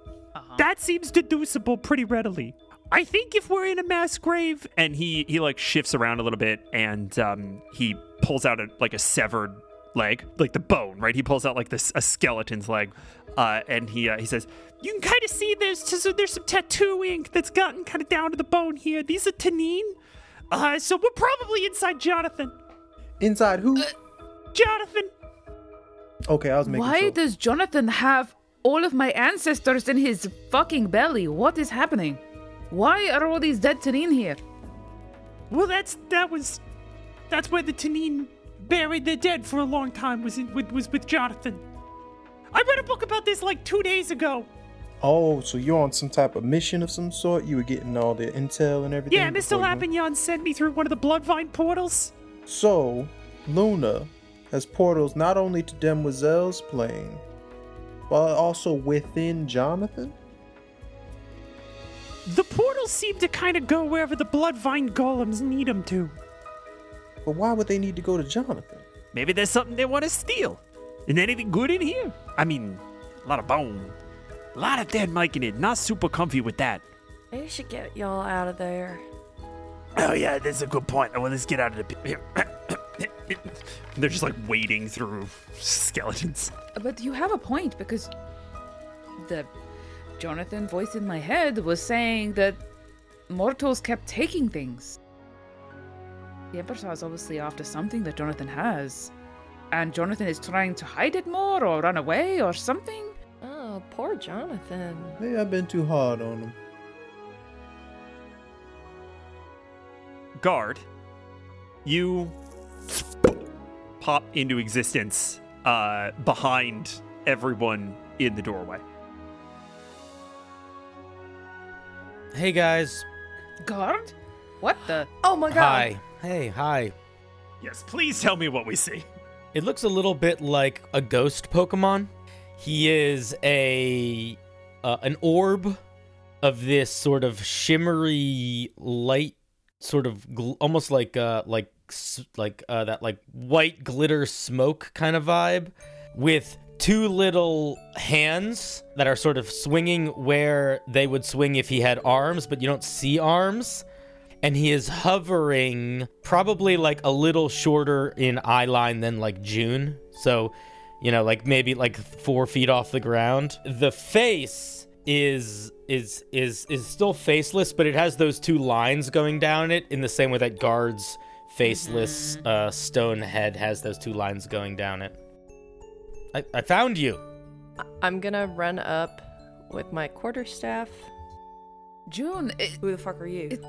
That seems deducible pretty readily. I think if we're in a mass grave, And he, he like shifts around a little bit and um, he pulls out a, like a severed leg, like the bone, right? He pulls out like this a skeleton's leg. Uh, and he uh, he says, you can kind of see there's so there's some tattoo ink that's gotten kind of down to the bone here. These are Tanine. Uh, so we're probably inside Jonathan. Inside who? Jonathan. Okay, I was making Why sure. does Jonathan have all of my ancestors in his fucking belly? What is happening? Why are all these dead Tanin here? Well, that's that was that's where the Tanine buried their dead for a long time. Was in, with, was with Jonathan. I read a book about this like two days ago. Oh, so you're on some type of mission of some sort? You were getting all the intel and everything? Yeah, Mr. before went- Lapignon sent me through one of the Bloodvine portals. So, Luna has portals not only to Demoiselle's plane, but also within Jonathan? The portals seem to kind of go wherever the Bloodvine golems need them to. But why would they need to go to Jonathan? maybe there's something they want to steal. Is there anything good in here? I mean, a lot of bone. A lot of dead Myconid. Not super comfy with that. Maybe we should get y'all out of there. Oh, yeah, that's a good point. Well, let's get out of the pit. They're just like wading through skeletons. But you have a point because the Jonathan voice in my head was saying that mortals kept taking things. The Emperor is obviously after something that Jonathan has. And Jonathan is trying to hide it more or run away or something. Oh, poor Jonathan. Maybe I've been too hard on him. Guard, you pop into existence uh, behind everyone in the doorway. Hey guys. Guard? What the? Oh my god. Hi. Hey, hi. Yes, please tell me what we see. It looks a little bit like a ghost Pokemon. He is a uh, an orb of this sort of shimmery light, sort of gl- almost like uh like s- like uh that like white glitter smoke kind of vibe, with two little hands that are sort of swinging where they would swing if he had arms, but you don't see arms and he is hovering probably like a little shorter in eye line than like June. So, you know, like maybe like four feet off the ground. The face is is is is still faceless, but it has those two lines going down it in the same way that guards faceless uh, stone head has those two lines going down it. I, I found you. I'm gonna run up with my quarterstaff. June, it, Who the fuck are you? It-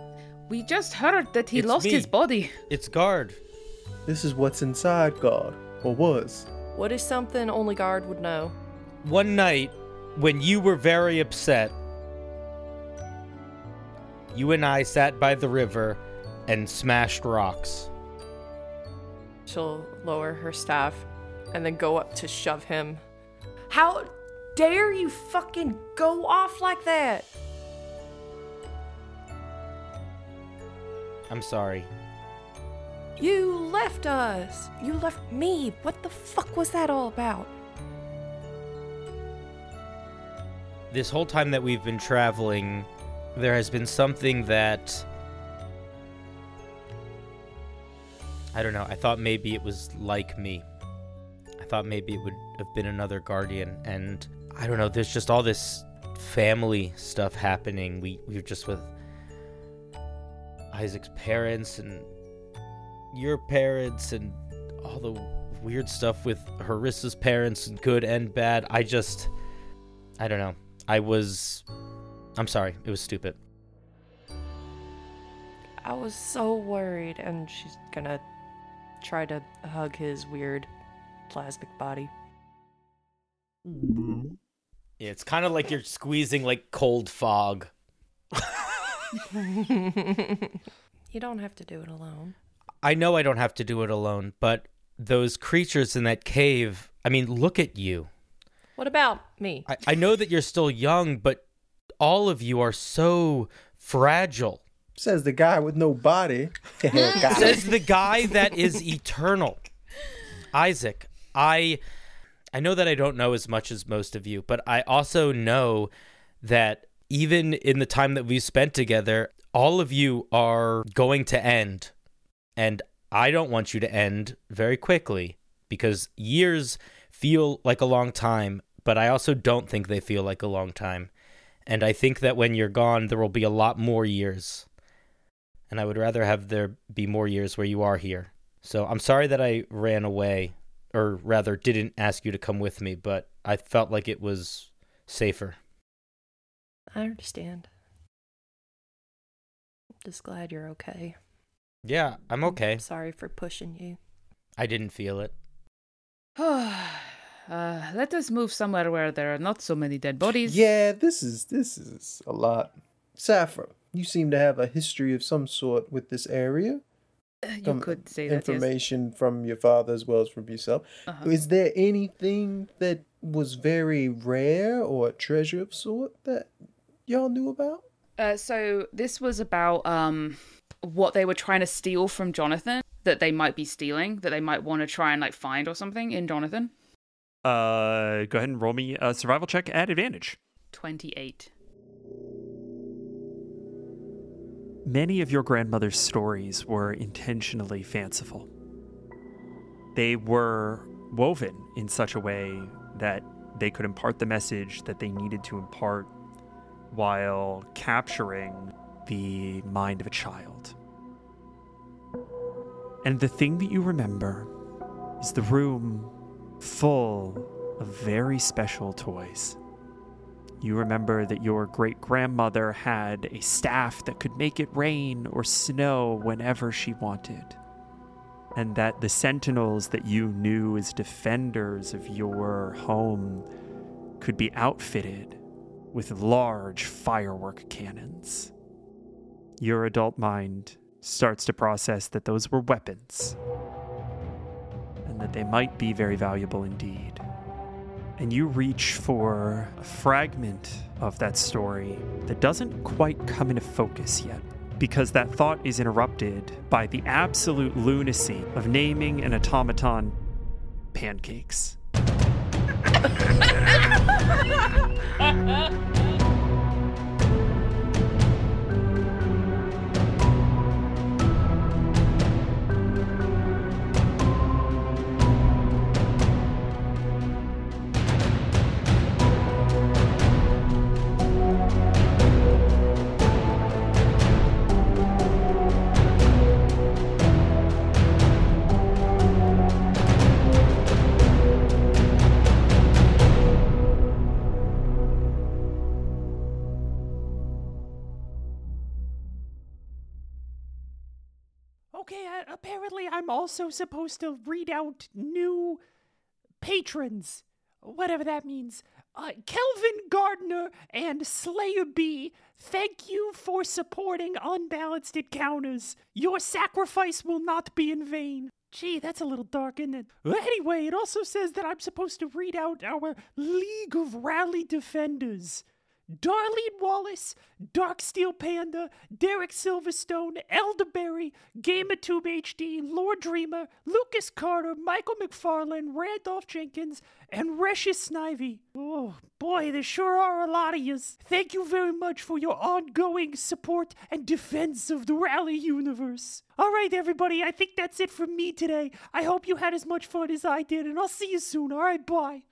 we just heard that he It's lost me. his body. It's guard. This is what's inside guard, or was. what is something only guard would know? One night, when you were very upset, you and I sat by the river and smashed rocks. She'll lower her staff and then go up to shove him. How dare you fucking go off like that? I'm sorry. You left us. You left me. What the fuck was that all about? This whole time that we've been traveling, there has been something that. I don't know. I thought maybe it was like me. I thought maybe it would have been another guardian. And I don't know. There's just all this family stuff happening. We, we were just with Isaac's parents and your parents and all the weird stuff with Harissa's parents, good and bad. I just. I don't know. I was. I'm sorry. It was stupid. I was so worried, and she's gonna try to hug his weird plasmic body. It's kind of like you're squeezing like cold fog. You don't have to do it alone. I know I don't have to do it alone, but those creatures in that cave, I mean, look at you. What about me? I, I know that you're still young, but all of you are so fragile. Says the guy with no body. Says the guy that is eternal. Isaac, I I know that I don't know as much as most of you, but I also know that even in the time that we've spent together, all of you are going to end. And I don't want you to end very quickly because years feel like a long time, but I also don't think they feel like a long time. And I think that when you're gone, there will be a lot more years. And I would rather have there be more years where you are here. So I'm sorry that I ran away, or rather didn't ask you to come with me, but I felt like it was safer. I understand. I'm just glad you're okay. Yeah, I'm okay. Sorry for pushing you. I didn't feel it. uh, let us move somewhere where there are not so many dead bodies. Yeah, this is this is a lot. Safra, you seem to have a history of some sort with this area. you Some could say that. Yes. information from your father as well as from yourself. Uh-huh. Is there anything that was very rare or a treasure of sort that y'all knew about? Uh, so this was about um what they were trying to steal from Jonathan that they might be stealing that they might want to try and like find or something in Jonathan. Uh, go ahead and roll me a survival check at advantage. Twenty Many of your grandmother's stories were intentionally fanciful. They were woven in such a way that they could impart the message that they needed to impart while capturing the mind of a child. And the thing that you remember is the room full of very special toys. You remember that your great grandmother had a staff that could make it rain or snow whenever she wanted. And that the sentinels that you knew as defenders of your home could be outfitted with large firework cannons. Your adult mind starts to process that those were weapons and that they might be very valuable indeed and you reach for a fragment of that story that doesn't quite come into focus yet. Because that thought is interrupted by the absolute lunacy of naming an automaton pancakes. apparently I'm also supposed to read out new patrons, whatever that means. Uh, Kelvin Gardner and Slayer B, thank you for supporting Unbalanced Encounters. Your sacrifice will not be in vain. Gee, that's a little dark, isn't it? Anyway, it also says that I'm supposed to read out our League of Rally Defenders. Darlene Wallace, Dark Steel Panda, Derek Silverstone, Elderberry, GamerTube HD, Lord Dreamer, Lucas Carter, Michael McFarlane, Randolph Jenkins, and Recious Snivy. Oh boy, there sure are a lot of yous. Thank you very much for your ongoing support and defense of the Rally universe. All right, everybody, I think that's it from me today. I hope you had as much fun as I did, and I'll see you soon. All right, bye.